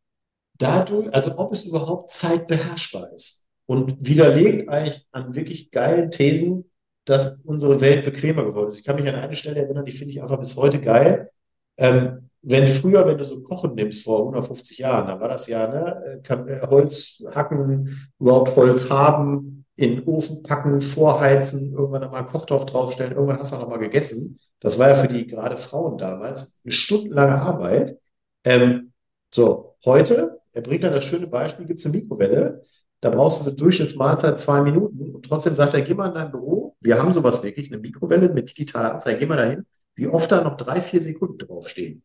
dadurch, also ob es überhaupt zeitbeherrschbar ist. Und widerlegt eigentlich an wirklich geilen Thesen, dass unsere Welt bequemer geworden ist. Ich kann mich an eine Stelle erinnern, die finde ich einfach bis heute geil. Ähm, wenn früher, wenn du so Kochen nimmst vor 150 Jahren, dann war das ja ne, kann, äh, Holz hacken, überhaupt Holz haben, in den Ofen packen, vorheizen, irgendwann nochmal einen Kochtopf draufstellen, irgendwann hast du nochmal gegessen. Das war ja für die gerade Frauen damals eine stundenlange Arbeit. Ähm, so, heute, er bringt dann das schöne Beispiel, gibt es eine Mikrowelle, da brauchst du eine Durchschnittsmahlzeit zwei Minuten und trotzdem sagt er, geh mal in dein Büro, wir haben sowas wirklich, eine Mikrowelle mit digitaler Anzeige, geh mal dahin, wie oft da noch drei, vier Sekunden draufstehen.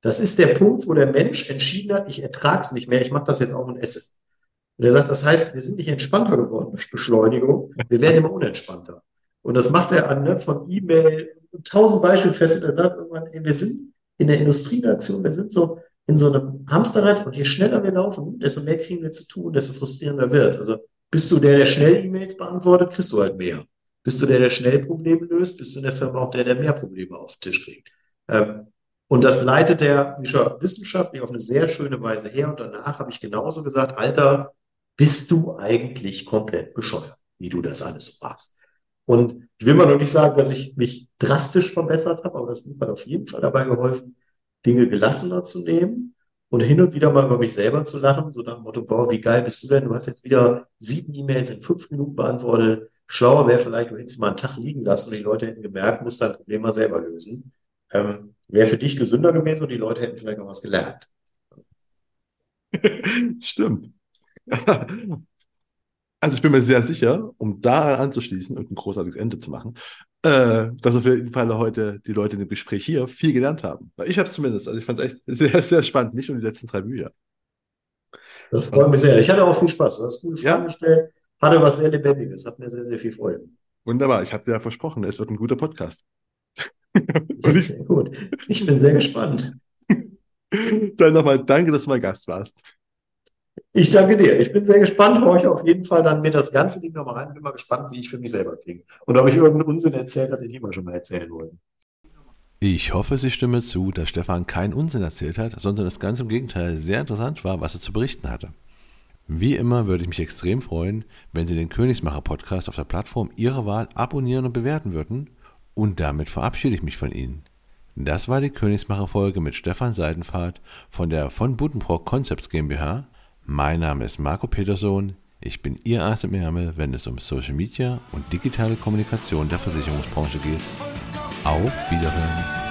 Das ist der Punkt, wo der Mensch entschieden hat, ich ertrage es nicht mehr, ich mache das jetzt auch und esse. Und er sagt, das heißt, wir sind nicht entspannter geworden durch Beschleunigung, wir werden immer unentspannter. Und das macht er an, ne, von E-Mail, tausend Beispiele fest und er sagt irgendwann, ey, wir sind in der Industrienation, wir sind so in so einem Hamsterrad und je schneller wir laufen, desto mehr kriegen wir zu tun, desto frustrierender wird es. Also bist du der, der schnell E-Mails beantwortet, kriegst du halt mehr. Bist du der, der schnell Probleme löst, bist du in der Firma auch der, der mehr Probleme auf den Tisch kriegt. Ähm, und das leitet er, wissenschaftlich, auf eine sehr schöne Weise her. Und danach habe ich genauso gesagt, Alter, bist du eigentlich komplett bescheuert, wie du das alles so machst. Und ich will mal noch nicht sagen, dass ich mich drastisch verbessert habe, aber das hat auf jeden Fall dabei geholfen, Dinge gelassener zu nehmen und hin und wieder mal über mich selber zu lachen, so nach dem Motto, boah, wie geil bist du denn? Du hast jetzt wieder sieben E-Mails in fünf Minuten beantwortet. Schlauer wäre vielleicht, du hättest mal einen Tag liegen lassen und die Leute hätten gemerkt, musst dein Problem mal selber lösen. Ähm, wäre für dich gesünder gewesen und die Leute hätten vielleicht noch was gelernt. [laughs] Stimmt. [laughs] Also ich bin mir sehr sicher, um da anzuschließen und ein großartiges Ende zu machen, äh, dass auf jeden Fall heute die Leute in dem Gespräch hier viel gelernt haben. Ich habe es zumindest. Also ich fand es echt sehr, sehr spannend, nicht nur die letzten drei Bücher. Das freut mich sehr. Ich hatte auch viel Spaß. Du hast gute Fragen ja. gestellt, hatte was sehr Lebendiges, hat mir sehr, sehr viel Freude. Wunderbar. Ich habe dir ja versprochen, es wird ein guter Podcast. [laughs] Sehr, sehr gut. Ich bin sehr gespannt. Dann nochmal danke, dass du mein Gast warst. Ich danke dir. Ich bin sehr gespannt. Hör ich auf jeden Fall dann mir das ganze Ding nochmal rein. Bin mal gespannt, wie ich für mich selber klinge. Und ob ich irgendeinen Unsinn erzählt habe, den ich immer schon mal erzählen wollte. Ich hoffe, Sie stimmen zu, dass Stefan keinen Unsinn erzählt hat, sondern das ganz im Gegenteil sehr interessant war, was er zu berichten hatte. Wie immer würde ich mich extrem freuen, wenn Sie den Königsmacher Podcast auf der Plattform Ihrer Wahl abonnieren und bewerten würden. Und damit verabschiede ich mich von Ihnen. Das war die Königsmacher Folge mit Stefan Seidenfahrt von der von Buddenbrock Concepts GmbH mein Name ist Marco Peterson. Ich bin Ihr Arzt im Ärmel, wenn es um Social Media und digitale Kommunikation der Versicherungsbranche geht. Auf Wiederhören.